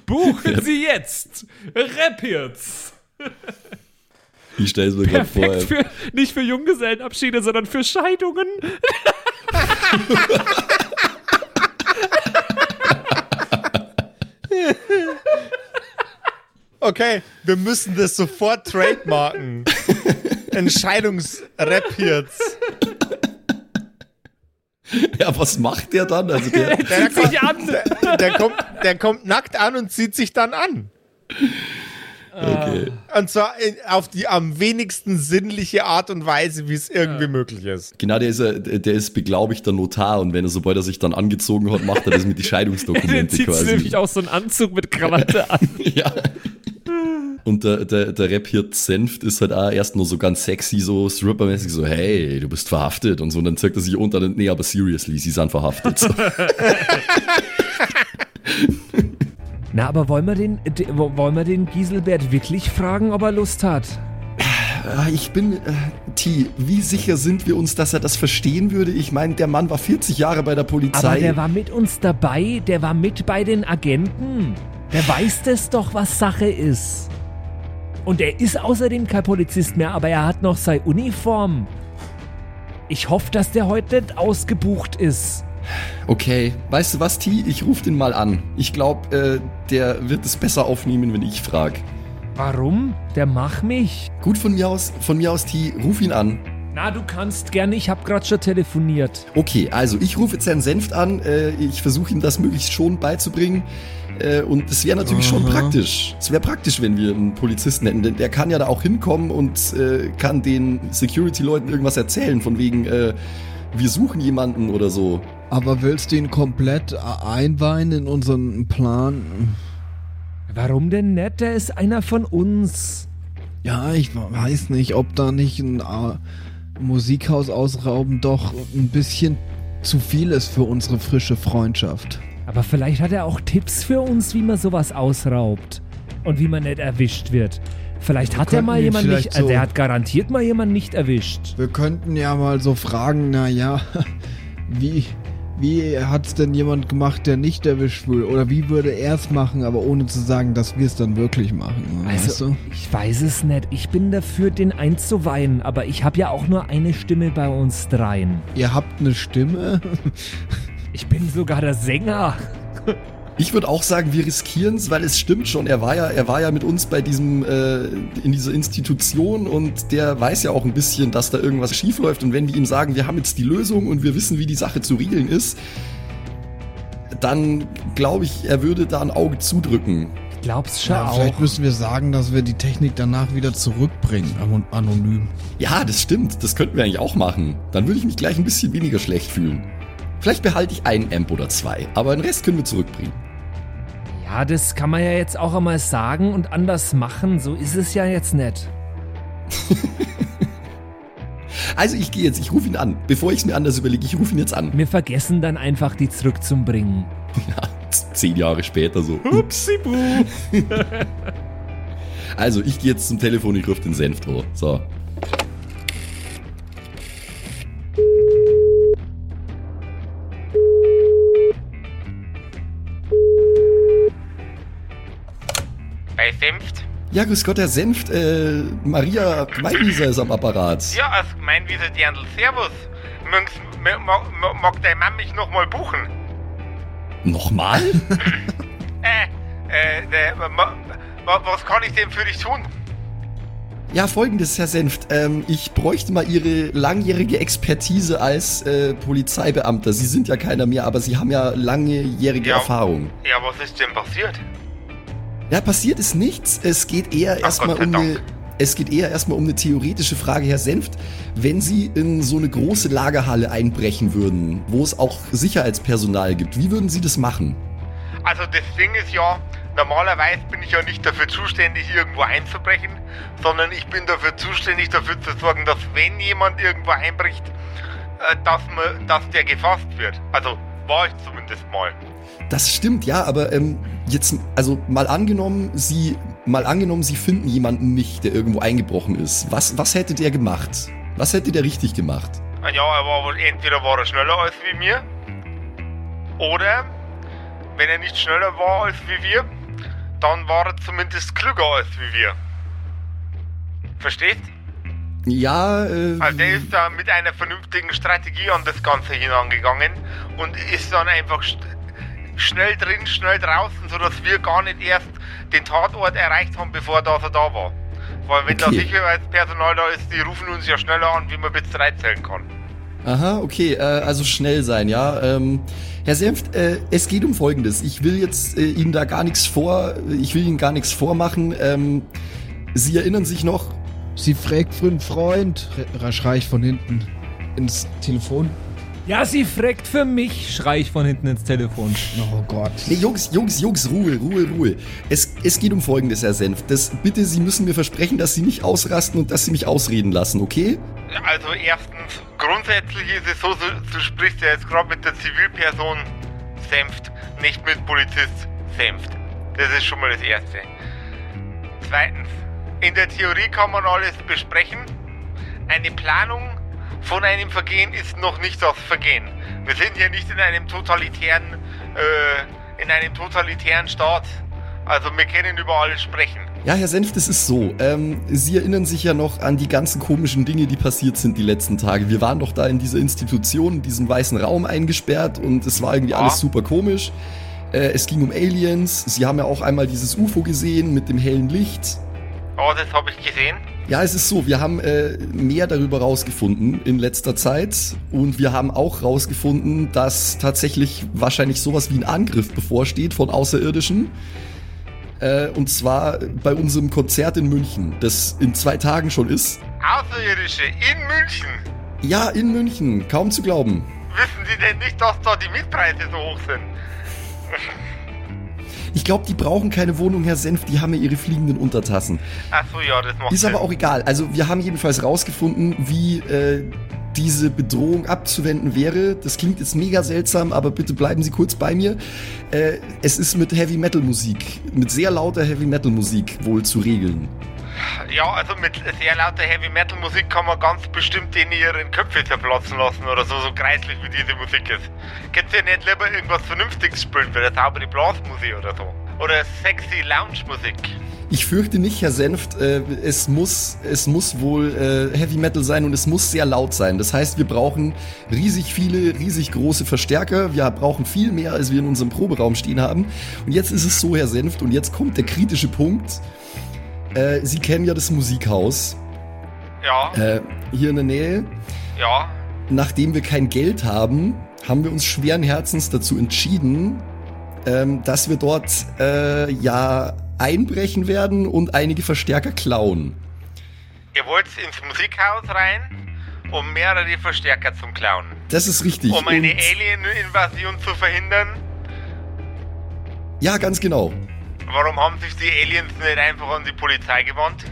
Buchen Sie jetzt Rappiers.
Ich stelle es mir gerade vor.
Für, nicht für Junggesellenabschiede, sondern für Scheidungen.
Okay, wir müssen das sofort trademarken. Entscheidungsrap jetzt.
Ja, was macht der dann? Also der,
Der, der, der, kommt, der kommt nackt an und zieht sich dann an.
Okay.
Und zwar in, auf die am wenigsten sinnliche Art und Weise, wie es irgendwie möglich ist.
Genau, der ist, ja- der ist beglaubigter Notar und wenn er, sobald er sich dann angezogen hat, macht er das mit die
Der
Scheidungsdokumente
zieht
quasi.
nämlich auch so einen Anzug mit Krawatte an.
Ja. Und der, der, der Rap hier Senft ist halt auch erst nur so ganz sexy, so strippermäßig, so, hey, du bist verhaftet und so. Und dann zeigt er sich unter, nee, aber seriously, sie sind verhaftet. So.
Na, aber wollen wir den, de, wo- wollen wir den Gieselbert wirklich fragen, ob er Lust hat?
Ah, Ich bin, äh, T, wie sicher sind wir uns, dass er das verstehen würde? Ich meine, der Mann war 40 Jahre bei der Polizei.
Aber der war mit uns dabei, der war mit bei den Agenten. Der weiß das doch, was Sache ist. Und er ist außerdem kein Polizist mehr, aber er hat noch seine Uniform. Ich hoffe, dass der heute nicht ausgebucht ist.
Okay, weißt du was, T? Ich rufe den mal an. Ich glaube, äh, der wird es besser aufnehmen, wenn ich frage.
Warum? Der mach mich.
Gut von mir aus, von mir aus, T, ruf ihn an.
Na, du kannst gerne, ich hab grad schon telefoniert.
Okay, also ich rufe jetzt Herrn Senft an. Äh, ich versuche ihm das möglichst schon beizubringen. Äh, und es wäre natürlich schon praktisch. Es wäre praktisch, wenn wir einen Polizisten hätten. Denn der kann ja da auch hinkommen und äh, kann den Security-Leuten irgendwas erzählen. Von wegen, äh, wir suchen jemanden oder so.
Aber willst du ihn komplett einweihen in unseren Plan?
Warum denn nicht? Der ist einer von uns.
Ja, ich weiß nicht, ob da nicht ein äh, Musikhaus ausrauben doch ein bisschen zu viel ist für unsere frische Freundschaft.
Aber vielleicht hat er auch Tipps für uns, wie man sowas ausraubt. Und wie man nicht erwischt wird. Vielleicht hat er mal jemand nicht, also
so-
er hat garantiert mal jemand nicht erwischt.
Wir könnten ja mal so fragen, naja, wie, wie hat's denn jemand gemacht, der nicht erwischt wurde? Oder wie würde er es machen, aber ohne zu sagen, dass wir es dann wirklich machen? Weißt
Also,
du?
ich weiß es nicht. Ich bin dafür, den einzuweihen, aber ich habe ja auch nur eine Stimme bei uns dreien.
Ihr habt eine Stimme?
Ich bin sogar der Sänger.
Ich würde auch sagen, wir riskieren es, weil es stimmt schon. Er war ja, er war ja mit uns bei diesem, äh, in dieser Institution und der weiß ja auch ein bisschen, dass da irgendwas schief läuft. Und wenn wir ihm sagen, wir haben jetzt die Lösung und wir wissen, wie die Sache zu regeln ist, dann glaube ich, er würde da ein Auge zudrücken.
Ich glaub's schon
Ja,
auch.
vielleicht müssen wir sagen, dass wir die Technik danach wieder zurückbringen, anon- anonym.
Ja, das stimmt. Das könnten wir eigentlich auch machen. Dann würde ich mich gleich ein bisschen weniger schlecht fühlen. Vielleicht behalte ich einen Amp oder zwei, aber den Rest können wir zurückbringen.
Ja, das kann man ja jetzt auch einmal sagen und anders machen. So ist es ja jetzt nicht.
Also ich gehe jetzt, ich rufe ihn an. Bevor ich es mir anders überlege, ich rufe ihn jetzt an.
Wir vergessen dann einfach, die zurückzubringen.
Ja, zehn Jahre später so. Upsibu. also ich gehe jetzt zum Telefon, ich rufe den Senftor. So.
Senft?
Ja, grüß Gott, Herr Senft. Äh, Maria Meinwieser ist am Apparat.
Ja, als mein wie Dirndl. Servus. Mögens, m- mag, dein Mann mich nochmal buchen?
Nochmal?
Äh, äh, der, was kann ich denn für dich tun?
Ja, folgendes, Herr Senft. Ähm, ich bräuchte mal Ihre langjährige Expertise als äh, Polizeibeamter. Sie sind ja keiner mehr, aber Sie haben ja langjährige
Ja.
Erfahrung.
Ja, was ist denn passiert?
Ja, passiert ist nichts. Es geht eher erstmal um eine. Es geht eher erstmal um eine theoretische Frage, Herr Senft. Wenn Sie in so eine große Lagerhalle einbrechen würden, wo es auch Sicherheitspersonal gibt, wie würden Sie das machen?
Also das Ding ist ja, normalerweise bin ich ja nicht dafür zuständig, irgendwo einzubrechen, sondern ich bin dafür zuständig, dafür zu sorgen, dass wenn jemand irgendwo einbricht, äh, dass, man, dass der gefasst wird. Also war ich zumindest mal.
Das stimmt, ja, aber ähm, jetzt, also mal angenommen, Sie, mal angenommen, Sie finden jemanden nicht, der irgendwo eingebrochen ist. Was, was hätte der gemacht? Was hätte der richtig gemacht?
Ja, er war wohl entweder war er schneller als wie mir, oder wenn er nicht schneller war als wie wir, dann war er zumindest klüger als wie wir. Verstehst?
Ja, äh,
Also der ist da mit einer vernünftigen Strategie an das Ganze hinangegangen und ist dann einfach sch schnell drin, schnell draußen, sodass wir gar nicht erst den Tatort erreicht haben, bevor da so da war. Weil wenn da
Okay.
Sicherheitspersonal da ist, die rufen uns ja schneller an, wie man bis drei zählen kann.
Aha, okay, äh, also schnell sein, ja. Ähm, Herr Senft, äh, es geht um Folgendes. Ich will jetzt äh, Ihnen da gar nichts vor, ich will Ihnen gar nichts vormachen. Ähm, Sie erinnern sich noch,
Sie fragt für einen Freund, schrei ich von hinten ins Telefon.
Ja, sie fragt für mich, schrei ich von hinten ins Telefon.
Oh Gott.
Nee, Jungs, Jungs, Jungs, Ruhe, Ruhe, Ruhe. Es, es geht um Folgendes, Herr Senft. Das, bitte, Sie müssen mir versprechen, dass Sie nicht ausrasten und dass Sie mich ausreden lassen, okay?
Also erstens, grundsätzlich ist es so, so du sprichst ja jetzt gerade mit der Zivilperson Senft, nicht mit Polizist Senft. Das ist schon mal das Erste. Zweitens, in der Theorie kann man alles besprechen. Eine Planung von einem Vergehen ist noch nicht das Vergehen. Wir sind hier nicht in einem totalitären, äh, in einem totalitären Staat. Also wir können über alles sprechen.
Ja, Herr Senft, es ist so. Ähm, Sie erinnern sich ja noch an die ganzen komischen Dinge, die passiert sind die letzten Tage. Wir waren doch da in dieser Institution, in diesem weißen Raum eingesperrt und es war irgendwie
Ja.
alles super komisch. Äh, es ging um Aliens. Sie haben ja auch einmal dieses UFO gesehen mit dem hellen Licht.
Oh, das habe ich gesehen.
Ja, es ist so, wir haben äh, mehr darüber rausgefunden in letzter Zeit und wir haben auch rausgefunden, dass tatsächlich wahrscheinlich sowas wie ein Angriff bevorsteht von Außerirdischen. Äh, und zwar bei unserem Konzert in München, das in zwei Tagen schon ist.
Außerirdische in München.
Ja, in München, kaum zu glauben.
Wissen Sie denn nicht, dass da die Mietpreise so hoch sind?
Ich glaube, die brauchen keine Wohnung, Herr Senf, die haben ja ihre fliegenden Untertassen.
Ach so, ja, das macht
Ist aber
Sinn.
auch egal. Also wir haben jedenfalls rausgefunden, wie äh, diese Bedrohung abzuwenden wäre. Das klingt jetzt mega seltsam, aber bitte bleiben Sie kurz bei mir. Äh, es ist mit Heavy Metal Musik, mit sehr lauter Heavy Metal Musik wohl zu regeln.
Ja, also mit sehr lauter Heavy Metal Musik kann man ganz bestimmt in ihren Köpfe zerplatzen lassen oder so, so kreislich wie diese Musik ist. Könnt ihr nicht lieber irgendwas Vernünftiges spielen, wie eine saubere Blasmusik oder so? Oder sexy Lounge-Musik?
Ich fürchte nicht, Herr Senft. Äh, es muss, es muss wohl äh, Heavy Metal sein und es muss sehr laut sein. Das heißt, wir brauchen riesig viele, riesig große Verstärker. Wir brauchen viel mehr, als wir in unserem Proberaum stehen haben. Und jetzt ist es so, Herr Senft, und jetzt kommt der kritische Punkt. Äh, Sie kennen ja das Musikhaus
Ja,
äh, hier in der Nähe.
ja.
Nachdem wir kein Geld haben, haben wir uns schweren Herzens dazu entschieden, ähm, dass wir dort äh, ja einbrechen werden und einige Verstärker klauen.
Ihr wollt ins Musikhaus rein, um mehrere Verstärker zum Klauen.
Das ist richtig.
Um eine Alien-Invasion zu verhindern?
Ja, ganz genau.
Warum haben sich die Aliens nicht einfach an die Polizei gewandt?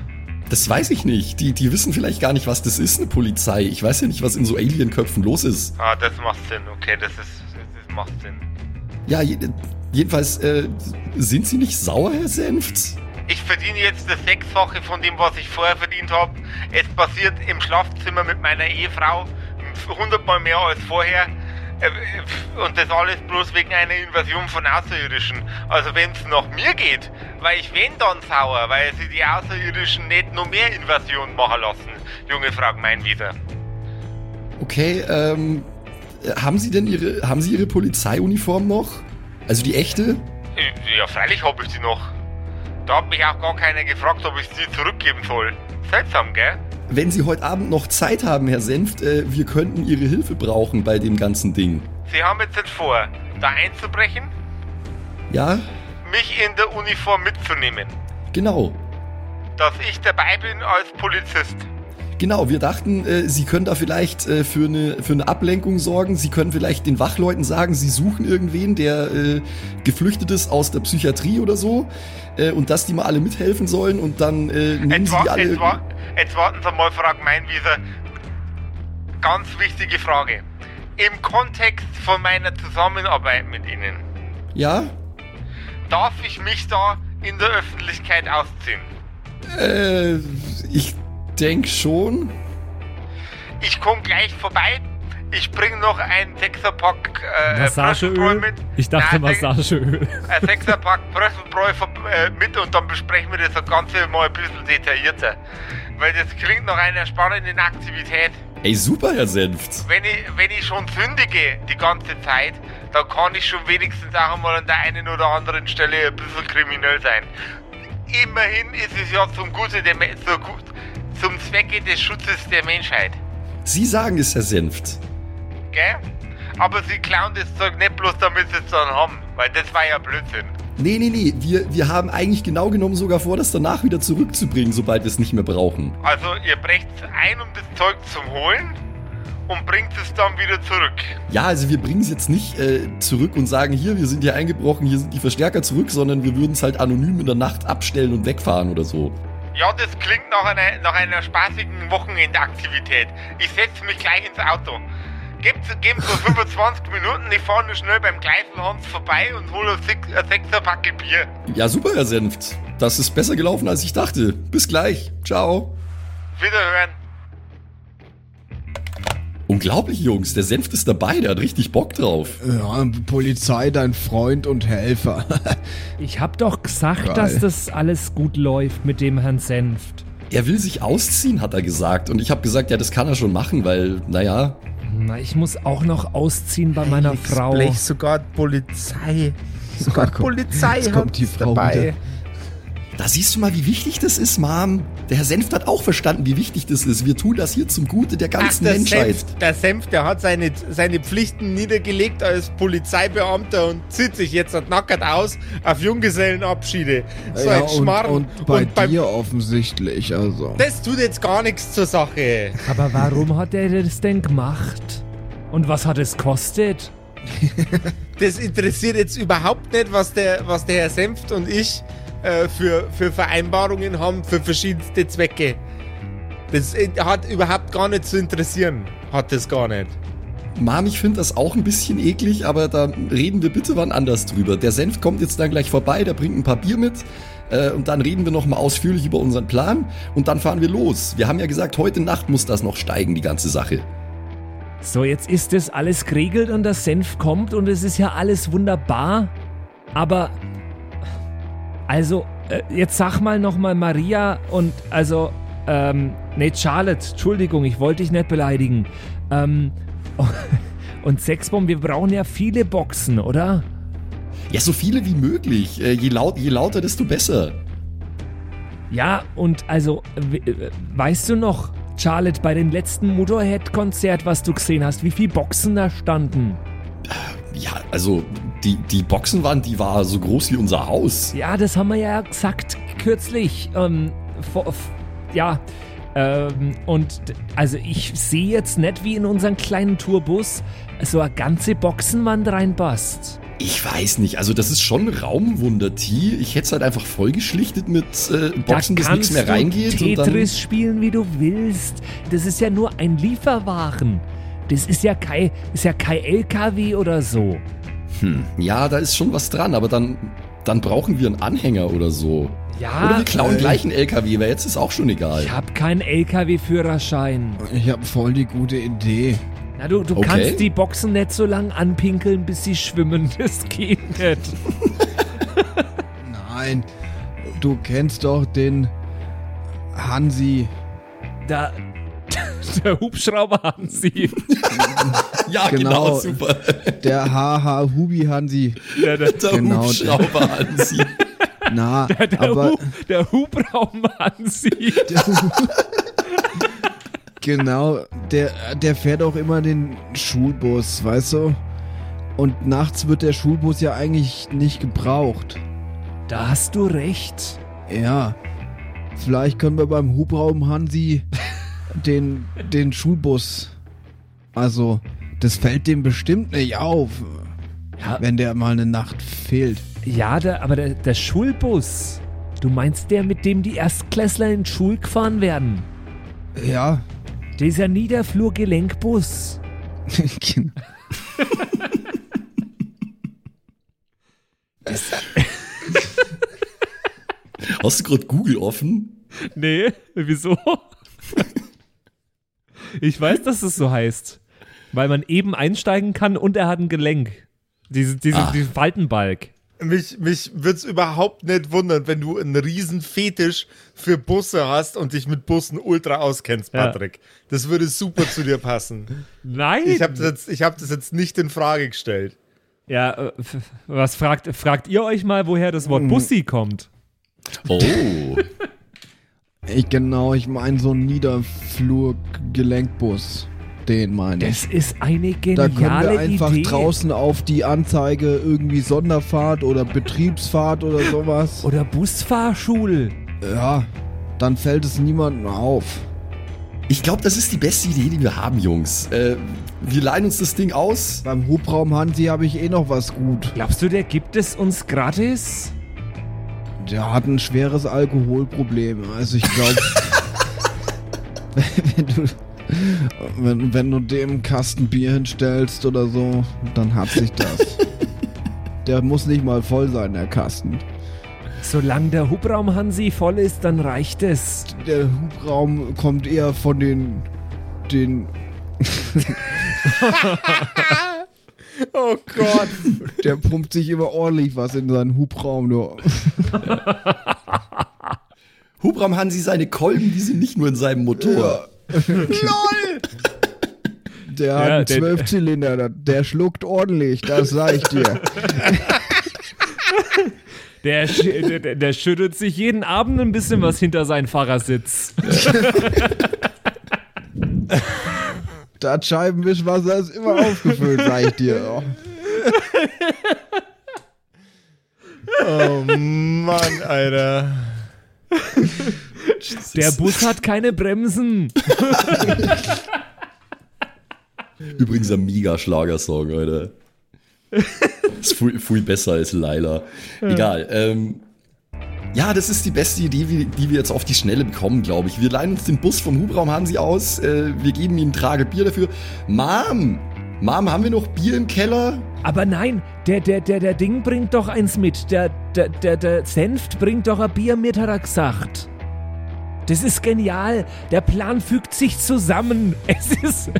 Das weiß ich nicht. Die, die wissen vielleicht gar nicht, was das ist, eine Polizei. Ich weiß ja nicht, was in so Alien-Köpfen los ist.
Ah, das macht Sinn. Okay, das ist, das, das macht Sinn.
Ja, je, jedenfalls, äh, sind Sie nicht sauer, Herr Senft?
Ich verdiene jetzt das Sechsfache von dem, was ich vorher verdient habe. Es passiert im Schlafzimmer mit meiner Ehefrau hundertmal mehr als vorher. Äh, Und das alles bloß wegen einer Invasion von Außerirdischen. Also wenn es nach mir geht, weil ich wenn dann sauer, weil sie die Außerirdischen nicht noch mehr Invasion machen lassen. Junge Frau Meinwieder.
Okay, ähm, äh, haben Sie denn Ihre, haben Sie Ihre Polizeiuniform noch? Also die echte?
Äh, Ja, freilich habe ich sie noch. Da hat mich auch gar keiner gefragt, ob ich sie zurückgeben soll. Seltsam, gell?
Wenn Sie heute Abend noch Zeit haben, Herr Senft, äh, wir könnten Ihre Hilfe brauchen bei dem ganzen Ding.
Sie haben jetzt nicht vor, da einzubrechen,
Ja,
mich in der Uniform mitzunehmen.
genau.
Dass ich dabei bin als Polizist.
Genau, wir dachten, äh, Sie können da vielleicht äh, für, eine, für eine Ablenkung sorgen. Sie können vielleicht den Wachleuten sagen, Sie suchen irgendwen, der äh, geflüchtet ist aus der Psychiatrie oder so. Äh, und dass die mal alle mithelfen sollen und dann äh, nehmen
Jetzt,
Sie die alle.
jetzt, jetzt warten Sie mal, Frau Meinwieser. Ganz wichtige Frage. Im Kontext von meiner Zusammenarbeit mit Ihnen,
Ja?
darf ich mich da in der Öffentlichkeit ausziehen?
Äh, ich denke schon.
Ich komme gleich vorbei. Ich bringe noch einen Sechserpack äh,
Massageöl?
Mit.
Ich dachte
Nein,
Massageöl.
Ein Sechserpack Bröselbräu äh, mit und dann besprechen wir das Ganze mal ein bisschen detaillierter. Weil das klingt nach einer spannenden Aktivität.
Ey, super, Herr Senft.
Wenn ich, wenn ich schon sündige die ganze Zeit, dann kann ich schon wenigstens auch mal an der einen oder anderen Stelle ein bisschen kriminell sein. Immerhin ist es ja zum Gute der Me so gut, zum Zwecke des Schutzes der Menschheit.
Sie sagen es, Herr Senft.
Gell? Aber sie klauen das Zeug nicht bloß damit sie es dann haben, weil das war ja Blödsinn.
Nee, nee, nee. Wir, wir haben eigentlich genau genommen sogar vor, das danach wieder zurückzubringen, sobald wir es nicht mehr brauchen.
Also ihr brecht ein, um das Zeug zum Holen und bringt es dann wieder zurück.
Ja, also wir bringen es jetzt nicht äh, zurück und sagen, hier, wir sind hier eingebrochen, hier sind die Verstärker zurück, sondern wir würden es halt anonym in der Nacht abstellen und wegfahren oder so.
Ja, das klingt nach einer, nach einer spaßigen Wochenendaktivität. Ich setze mich gleich ins Auto. Gebt, geben so 25 Minuten, ich fahre nur schnell beim Gleifelhans vorbei und hole ein Sech- ein Sechserpackel Bier.
Ja, super, Herr Senft. Das ist besser gelaufen, als ich dachte. Bis gleich. Ciao.
Wiederhören.
Unglaublich, Jungs. Der Senft ist dabei, der hat richtig Bock drauf.
Ja, Polizei, dein Freund und Helfer.
Ich hab doch gesagt,
Geil.
dass das alles gut läuft mit dem Herrn Senft.
Er will sich ausziehen, hat er gesagt. Und ich habe gesagt, ja, das kann er schon machen, weil, naja,
Na, ich muss auch noch ausziehen bei meiner Frau.
Blech, sogar Polizei. Sogar Polizei
jetzt kommt die Frau
dabei.
wieder.
Da siehst du mal, wie wichtig das ist, Mom. Der Herr Senft hat auch verstanden, wie wichtig das ist. Wir tun das hier zum Gute der
Ach,
ganzen
der
Menschheit.
Senf, der Senf, der hat seine, seine Pflichten niedergelegt als Polizeibeamter und zieht sich jetzt nackert aus auf Junggesellenabschiede. So
ja,
ein
und,
Schmarrn.
und bei
beim-
dir offensichtlich, also.
Das tut jetzt gar nichts zur Sache.
Aber warum hat er das denn gemacht? Und was hat es kostet?
Das interessiert jetzt überhaupt nicht, was der, was der Herr Senft und ich äh, für, für Vereinbarungen haben für verschiedenste Zwecke. Das äh, hat überhaupt gar nicht zu interessieren. Hat das gar nicht.
Mom, ich finde das auch ein bisschen eklig, aber da reden wir bitte wann anders drüber. Der Senft kommt jetzt dann gleich vorbei, der bringt ein paar Bier mit. Äh, und dann reden wir nochmal ausführlich über unseren Plan und dann fahren wir los. Wir haben ja gesagt, heute Nacht muss das noch steigen, die ganze Sache.
So, jetzt ist das alles geregelt und der Senf kommt und es ist ja alles wunderbar. Aber, also, äh, jetzt sag mal nochmal Maria und, also, ähm, nee, Charlotte, Entschuldigung, ich wollte dich nicht beleidigen. Ähm, und Sexbomb, wir brauchen ja viele Boxen, oder?
Ja, so viele wie möglich. Äh, je, laut, je lauter, desto besser.
Ja, und also, äh, weißt du noch, Charlotte, bei dem letzten Motorhead-Konzert, was du gesehen hast, wie viele Boxen da standen?
Ja, also die, die Boxenwand, die war so groß wie unser Haus.
Ja, das haben wir ja gesagt kürzlich. Ähm, vor, ja, ähm, und also ich sehe jetzt nicht, wie in unseren kleinen Tourbus so eine ganze Boxenwand reinpasst.
Ich weiß nicht, also das ist schon Raumwunder-Tee. Ich hätte es halt einfach vollgeschlichtet mit äh, Boxen, bis nichts mehr reingeht.
Du
und dann,
Tetris spielen, wie du willst. Das ist ja nur ein Lieferwagen. Das ist ja kein, ist ja kein LKW oder so.
hm, ja, da ist schon was dran, aber dann, dann brauchen wir einen Anhänger oder so.
Ja,
oder wir klauen
äh,
gleich einen LKW, weil jetzt ist auch schon egal.
ich habe keinen LKW-Führerschein.
Ich habe voll die gute Idee.
Na, du, du
Okay.
kannst die Boxen nicht so lang anpinkeln, bis sie schwimmen. Das geht nicht.
Nein, du kennst doch den Hansi.
Da, der Hubschrauber haben sie.
Ja, genau,
Genau.
super.
Der HH Hubi Hansi.
Der, der,
Der
Genau.
Hubschrauber an sie.
Na,
der,
aber
Hu, der Hubraum haben sie.
genau, der, der fährt auch immer den Schulbus, weißt du? Und nachts wird der Schulbus ja eigentlich nicht gebraucht.
Da hast du recht.
Ja, vielleicht können wir beim Hubraum Hansi den, den Schulbus. Also, das fällt dem bestimmt nicht auf,
Ja,
wenn der mal eine Nacht fehlt.
ja der, aber der, der Schulbus. Du meinst der, mit dem die Erstklässler in die Schule gefahren werden?
Ja,
Dieser Niederflurgelenkbus.
Hast du gerade Google offen?
Nee, wieso? Ich weiß, dass es so heißt. Weil man eben einsteigen kann und er hat ein Gelenk. Diese, diese,
Ah.
diesen Faltenbalg.
Mich, mich würde es überhaupt nicht wundern, wenn du einen riesen Fetisch für Busse hast und dich mit Bussen ultra auskennst,
Ja.
Patrick. Das würde super zu dir passen.
Nein!
Ich habe das, jetzt- ich hab das jetzt nicht in Frage gestellt.
ja, äh, was fragt, fragt ihr euch mal, woher das Wort Bussi kommt?
Oh.
ich genau, ich meine so einen Niederflur-Gelenkbus. Den meine ich.
Das ist eine
Da können
geniale
wir einfach
Idee.
draußen auf die Anzeige irgendwie Sonderfahrt oder Betriebsfahrt oder sowas.
Oder Busfahrschul.
Ja, dann fällt es niemandem auf.
Ich glaube, das ist die beste Idee, die wir haben, Jungs. Äh, wir leihen uns das Ding aus.
Beim Hubraum Hansi habe ich eh noch was gut.
Glaubst du, der gibt es uns gratis?
Der hat ein schweres Alkoholproblem. Also ich glaube, wenn du wenn, wenn du dem Kasten Bier hinstellst oder so, dann hat sich das. Der muss nicht mal voll sein, der Kasten.
Solange der Hubraum Hansi voll ist, dann reicht es.
Der Hubraum kommt eher von den den
Oh Gott.
der pumpt sich immer ordentlich was in seinen Hubraum nur.
Hubraum Hansi, seine Kolben, die sind nicht nur in seinem Motor.
Der
Ja,
hat einen
der-
Zwölfzylinder, der, der schluckt ordentlich, das sag ich dir.
Der, der, der- der schüttet sich jeden Abend ein bisschen was hinter seinen Fahrersitz.
Das Scheibenwischwasser ist immer aufgefüllt, sag ich dir. Oh.
Oh Mann, Alter.
Der Bus hat keine Bremsen.
Übrigens ein Mega-Schlagersong, Alter. ist viel, viel besser als Laila. Egal. Ähm, ja, das ist die beste Idee, die wir jetzt auf die Schnelle bekommen, glaube ich. Wir leihen uns den Bus vom Hubraum Hansi aus. Äh, wir geben ihm Trage Bier dafür. Mom! Mom, haben wir noch Bier im Keller?
Aber nein, der, der, der, der Ding bringt doch eins mit. Der, der, der, der Senft bringt doch ein Bier mit, hat er gesagt. Das ist genial. Der Plan fügt sich zusammen. Es ist,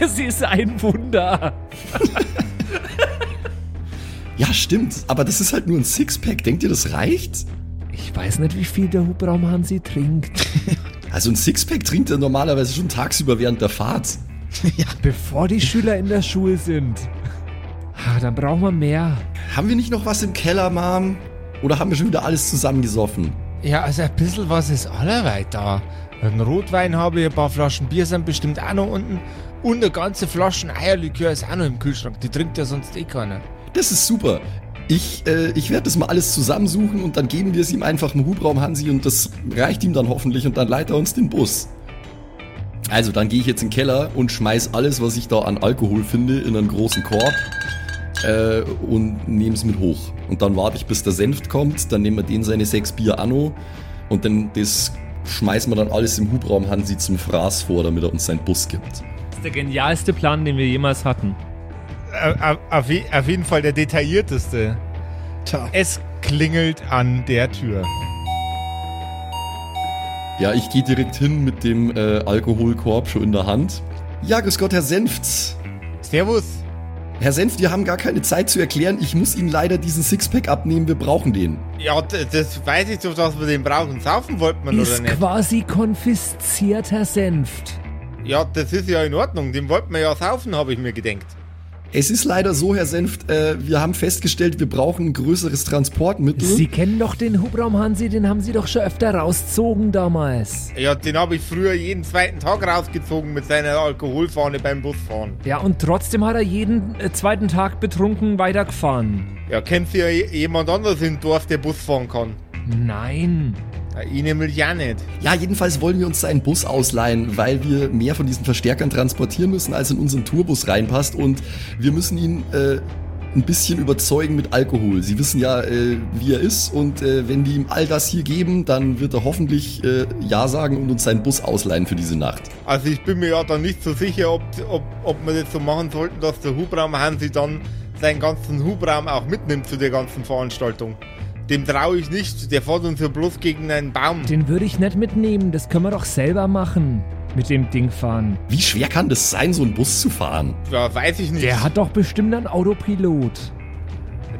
es ist ein Wunder.
Ja, stimmt. Aber das ist halt nur ein Sixpack. Denkt ihr, das reicht?
Ich weiß nicht, wie viel der Hubraum Hansi trinkt.
Also ein Sixpack trinkt er normalerweise schon tagsüber während der Fahrt.
Bevor die Schüler in der Schule sind. Ah, dann brauchen wir mehr.
Haben wir nicht noch was im Keller, Mom? Oder haben wir schon wieder alles zusammengesoffen?
Ja, also ein bisschen was ist allerweit da. Ein Rotwein habe ich, ein paar Flaschen Bier sind bestimmt auch noch unten. Und eine ganze Flasche Eierlikör ist auch noch im Kühlschrank. Die trinkt ja sonst eh keiner.
Das ist super. Ich, äh, ich werde das mal alles zusammensuchen und dann geben wir es ihm einfach im Hubraum Hansi und das reicht ihm dann hoffentlich und dann leitet er uns den Bus. Also, dann gehe ich jetzt in den Keller und schmeiß alles, was ich da an Alkohol finde, in einen großen Korb. äh, und nehme es mit hoch. Und dann warte ich, bis der Senft kommt, dann nehmen wir den seine sechs Bier Anno und dann das schmeißen wir dann alles im Hubraum Hansi zum Fraß vor, damit er uns seinen Bus gibt.
Das ist der genialste Plan, den wir jemals hatten.
Auf, auf, auf jeden Fall der detaillierteste.
Tja.
Es klingelt an der Tür.
Ja, ich gehe direkt hin mit dem äh, Alkoholkorb schon in der Hand. Ja, grüß Gott, Herr Senft.
Servus.
Herr Senft, wir haben gar keine Zeit zu erklären. Ich muss Ihnen leider diesen Sixpack abnehmen. Wir brauchen den.
Ja, das weiß ich doch, dass wir den brauchen. Saufen wollten wir oder
Ist
nicht?
quasi konfisziert, Herr Senft.
Ja, das ist ja in Ordnung. Den wollten wir ja saufen, habe ich mir gedenkt.
Es ist leider so, Herr Senft, äh, wir haben festgestellt, wir brauchen ein größeres Transportmittel.
Sie kennen doch den Hubraum Hansi, den haben Sie doch schon öfter rausgezogen damals.
Ja, den habe ich früher jeden zweiten Tag rausgezogen mit seiner Alkoholfahne beim Busfahren.
Ja, und trotzdem hat er jeden äh, zweiten Tag betrunken weitergefahren.
Ja, kennt ihr ja jemand anderes im Dorf, der Bus fahren kann?
Nein.
Ja, ich nämlich ja nicht.
ja, jedenfalls wollen wir uns seinen Bus ausleihen, weil wir mehr von diesen Verstärkern transportieren müssen, als in unseren Tourbus reinpasst. Und wir müssen ihn äh, ein bisschen überzeugen mit Alkohol. Sie wissen ja, äh, wie er ist. Und äh, wenn wir ihm all das hier geben, dann wird er hoffentlich äh, Ja sagen und uns seinen Bus ausleihen für diese Nacht.
Also ich bin mir ja dann nicht so sicher, ob, ob, ob wir das so machen sollten, dass der Hubraum Hansi dann seinen ganzen Hubraum auch mitnimmt zu der ganzen Veranstaltung. Dem traue ich nicht, der fährt uns ja bloß gegen einen Baum.
Den würde ich nicht mitnehmen, das können wir doch selber machen. Mit dem Ding fahren.
Wie schwer kann das sein, so einen Bus zu fahren?
Ja, weiß ich nicht.
Der hat doch bestimmt einen Autopilot.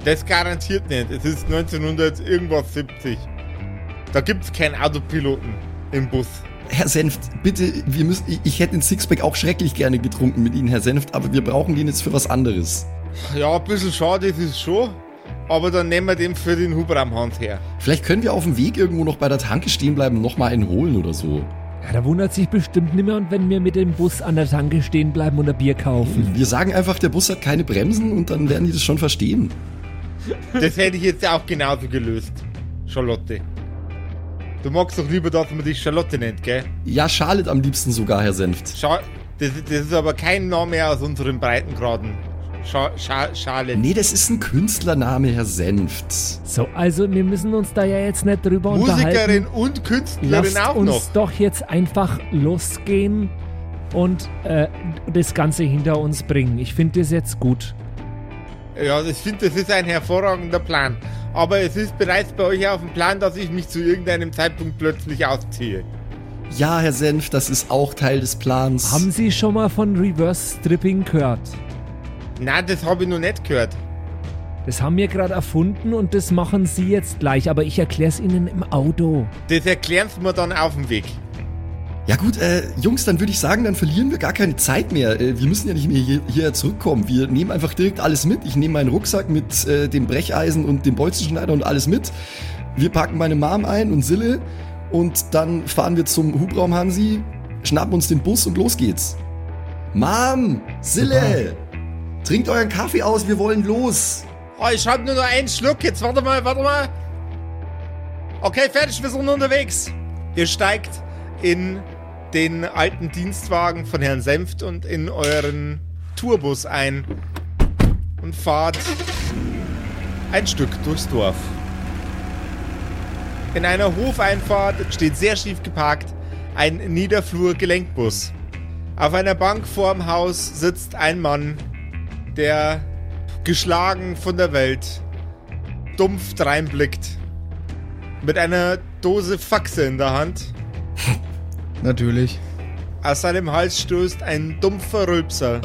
Das garantiert nicht. Es ist 1900 irgendwas 70. Da gibt's keinen Autopiloten im Bus.
Herr Senft, bitte, wir müssen, ich, ich hätte den Sixpack auch schrecklich gerne getrunken mit Ihnen, Herr Senft, aber wir brauchen den jetzt für was anderes.
Ja, ein bisschen schade ist es schon. Aber dann nehmen wir den für den Hubraum Hans her.
Vielleicht können wir auf dem Weg irgendwo noch bei der Tanke stehen bleiben und nochmal einen holen oder so.
Ja, da wundert sich bestimmt niemand, wenn wir mit dem Bus an der Tanke stehen bleiben und ein Bier kaufen.
Wir sagen einfach, der Bus hat keine Bremsen und dann werden die das schon verstehen.
Das hätte ich jetzt auch genauso gelöst. Charlotte. Du magst doch lieber, dass man dich Charlotte nennt, gell?
Ja, Charlotte am liebsten sogar, Herr Senft.
Scha das, das ist aber kein Name aus unseren Breitengraden. Scha Scha Charlotte.
Nee, das ist ein Künstlername, Herr Senft.
So, also wir müssen uns da ja jetzt nicht drüber
Musikerin
unterhalten.
und Künstlerin
Lasst
auch
uns
noch.
doch jetzt einfach losgehen und äh, das Ganze hinter uns bringen. Ich finde das jetzt gut.
Ja, ich finde, das ist ein hervorragender Plan. Aber es ist bereits bei euch auf dem Plan, dass ich mich zu irgendeinem Zeitpunkt plötzlich ausziehe.
Ja, Herr Senft, das ist auch Teil des Plans.
Haben Sie schon mal von Reverse Stripping gehört?
Nein, das habe ich noch nicht gehört.
Das haben wir gerade erfunden und das machen Sie jetzt gleich, aber ich erkläre es Ihnen im Auto.
Das erklären sie mir dann auf dem Weg.
Ja gut, äh, Jungs, dann würde ich sagen, dann verlieren wir gar keine Zeit mehr. Äh, wir müssen ja nicht mehr hier, hierher zurückkommen. Wir nehmen einfach direkt alles mit. Ich nehme meinen Rucksack mit äh, dem Brecheisen und dem Bolzenschneider und alles mit. Wir packen meine Mom ein und Sille und dann fahren wir zum Hubraum Hansi, schnappen uns den Bus und los geht's. Mom, Sille, trinkt euren Kaffee aus, wir wollen los.
Oh, ich hab nur noch einen Schluck. Jetzt warte mal, warte mal. Okay, fertig, wir sind unterwegs. Ihr steigt in den alten Dienstwagen von Herrn Senft und in euren Tourbus ein und fahrt ein Stück durchs Dorf. In einer Hofeinfahrt steht sehr schief geparkt ein Niederflur-Gelenkbus. Auf einer Bank vorm Haus sitzt ein Mann, der geschlagen von der Welt, dumpf dreinblickt, mit einer Dose Faxe in der Hand.
Natürlich.
Aus seinem Hals stößt ein dumpfer Rülpser.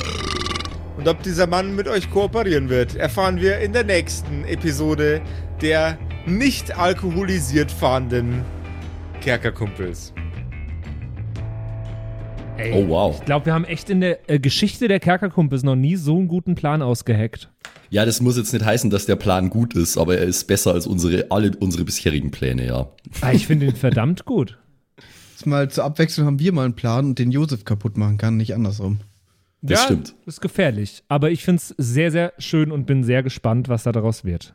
Und ob dieser Mann mit euch kooperieren wird, erfahren wir in der nächsten Episode der nicht alkoholisiert fahrenden Kerkerkumpels.
Ey,
Oh, wow.
Ich glaube, wir haben echt in der äh, Geschichte der Kerkerkumpels noch nie so einen guten Plan ausgeheckt.
Ja, das muss jetzt nicht heißen, dass der Plan gut ist, aber er ist besser als unsere, alle unsere bisherigen Pläne, ja.
Ah, ich finde ihn verdammt gut.
Jetzt mal zur Abwechslung haben wir mal einen Plan und den Josef kaputt machen kann, nicht andersrum.
Das
ja,
stimmt.
ist gefährlich. Aber ich finde es sehr, sehr schön und bin sehr gespannt, was da daraus wird.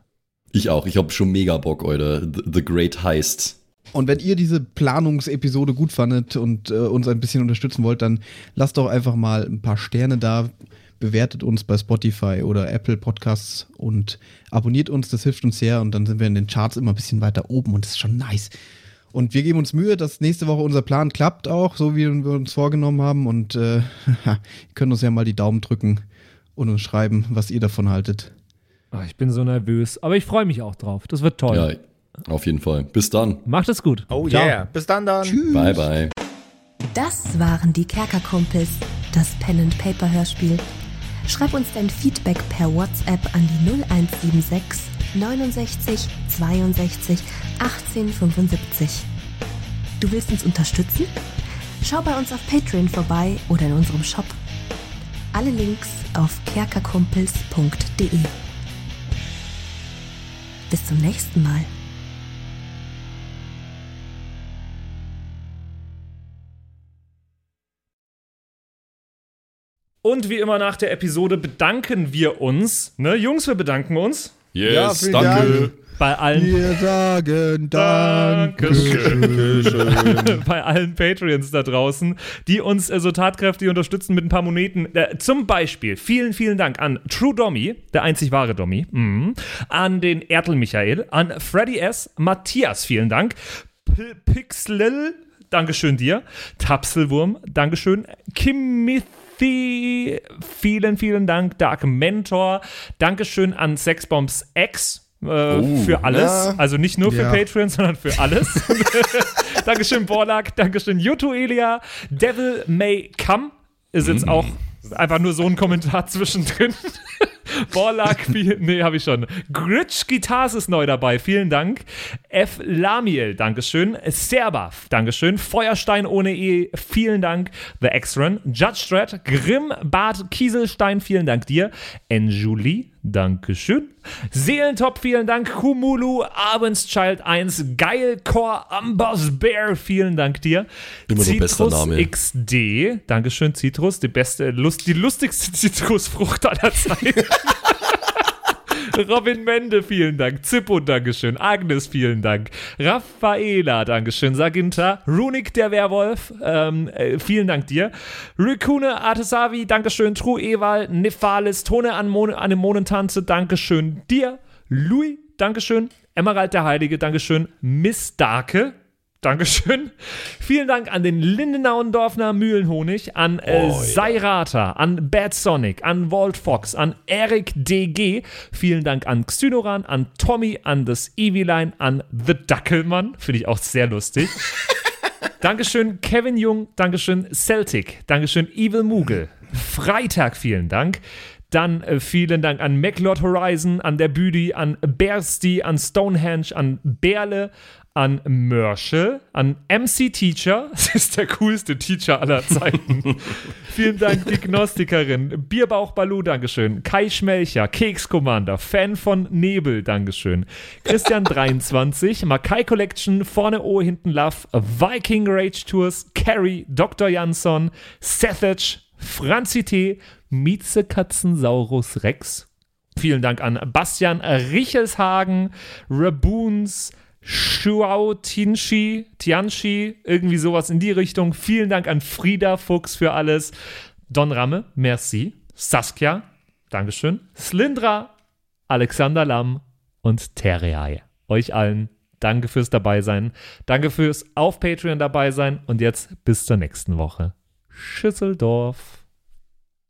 Ich auch, ich hab schon mega Bock, Alter. The, The Great Heist.
Und wenn ihr diese Planungsepisode gut fandet und äh, uns ein bisschen unterstützen wollt, dann lasst doch einfach mal ein paar Sterne da, bewertet uns bei Spotify oder Apple Podcasts und abonniert uns, das hilft uns sehr und dann sind wir in den Charts immer ein bisschen weiter oben und das ist schon nice. Und wir geben uns Mühe, dass nächste Woche unser Plan klappt auch, so wie wir uns vorgenommen haben. Und äh, ihr könnt uns ja mal die Daumen drücken und uns schreiben, was ihr davon haltet.
Oh, ich bin so nervös, aber ich freue mich auch drauf. Das wird toll.
Ja, auf jeden Fall. Bis dann.
Macht es gut.
Oh
Ciao.
yeah. Bis dann dann.
Tschüss.
Bye, bye.
Das waren die Kerkerkumpels, das Pen and Paper Hörspiel. Schreib uns dein Feedback per WhatsApp an die 0176 69 62 1875. Du willst uns unterstützen? Schau bei uns auf Patreon vorbei oder in unserem Shop. Alle Links auf kerkerkumpels.de. Bis zum nächsten Mal.
Und wie immer nach der Episode bedanken wir uns. Ne, Jungs, wir bedanken uns
Yes,
Ja, vielen
danke.
bei allen
Wir sagen Dankeschön.
bei allen Patreons da draußen, die uns äh, so tatkräftig unterstützen mit ein paar Moneten. Äh, zum Beispiel vielen, vielen Dank an True Dommy, der einzig wahre Dommy, mhm. an den Ertel Michael, an Freddy S., Matthias, vielen Dank, P Pixlil, Dankeschön dir, Tapselwurm, Dankeschön, Kimmithy, vielen, vielen Dank, Dark Mentor, Dankeschön an Sexbombs X. Äh, für alles.
ja.
Also nicht nur für
Ja.
Patreon, sondern für alles. Dankeschön, Borlak. Dankeschön, Yuto Elia. Devil May Come ist jetzt auch einfach nur so ein Kommentar zwischendrin. Borlak, nee, habe ich schon. Gritsch Guitars ist neu dabei, vielen Dank. F. Lamiel, Dankeschön. Serbaf, Dankeschön. Feuerstein ohne E, vielen Dank. The X-Run, Judge Dredd, Grimm, Bart Kieselstein, vielen Dank dir. Enjulie, Dankeschön. Seelentop, vielen Dank. Kumulu, Abendschild 1, Geilcore, Amboss Bear, vielen Dank dir.
Immer
Citrus
Name.
XD, Dankeschön, Citrus, die beste, Lust, die lustigste Zitrusfrucht aller Zeiten. Robin Mende, vielen Dank. Zippo, Dankeschön. Agnes, vielen Dank. Raffaela, Dankeschön. Saginta. Runik, der Werwolf, ähm, äh, vielen Dank dir. Rikune, Artesavi, Dankeschön. True Ewal, Nephalis, Tone an Mon Anemonentanze, Dankeschön dir. Louis, Dankeschön. Emerald der Heilige, Dankeschön. Miss Darke, Dankeschön. Vielen Dank an den Lindenauendorfner Mühlenhonig, an äh,
Oh.
Seirata, an Bad Sonic, an Walt Fox, an Eric DG. Vielen Dank an Xynoran, an Tommy, an das Eviline, an The Dackelmann. Finde ich auch sehr lustig. Dankeschön, Kevin Jung. Dankeschön, Celtic. Dankeschön, Evil Moogle. Freitag, vielen Dank. Dann äh, vielen Dank an MacLord Horizon, an der Büdi, an Bersty, an Stonehenge, an Berle, an Mörschel, an MC Teacher. Das ist der coolste Teacher aller Zeiten. vielen Dank, die Gnostikerin. Bierbauch Balu, Dankeschön. Kai Schmelcher, Keks Commander, Fan von Nebel, Dankeschön. Christian 23, Makai Collection, vorne O, hinten Love, Viking Rage Tours, Carrie, Dr. Jansson, Sethage, Franzi T., Mieze Katzensaurus Rex. Vielen Dank an Bastian Richelshagen, Raboons, Shuao Tianchi, Tianchi, irgendwie sowas in die Richtung. Vielen Dank an Frieda Fuchs für alles. Don Ramme, merci. Saskia, Dankeschön. Slindra, Alexander Lamm und Terreae. Euch allen danke fürs Dabeisein. Danke fürs auf Patreon dabei sein. Und jetzt bis zur nächsten Woche. Schüsseldorf.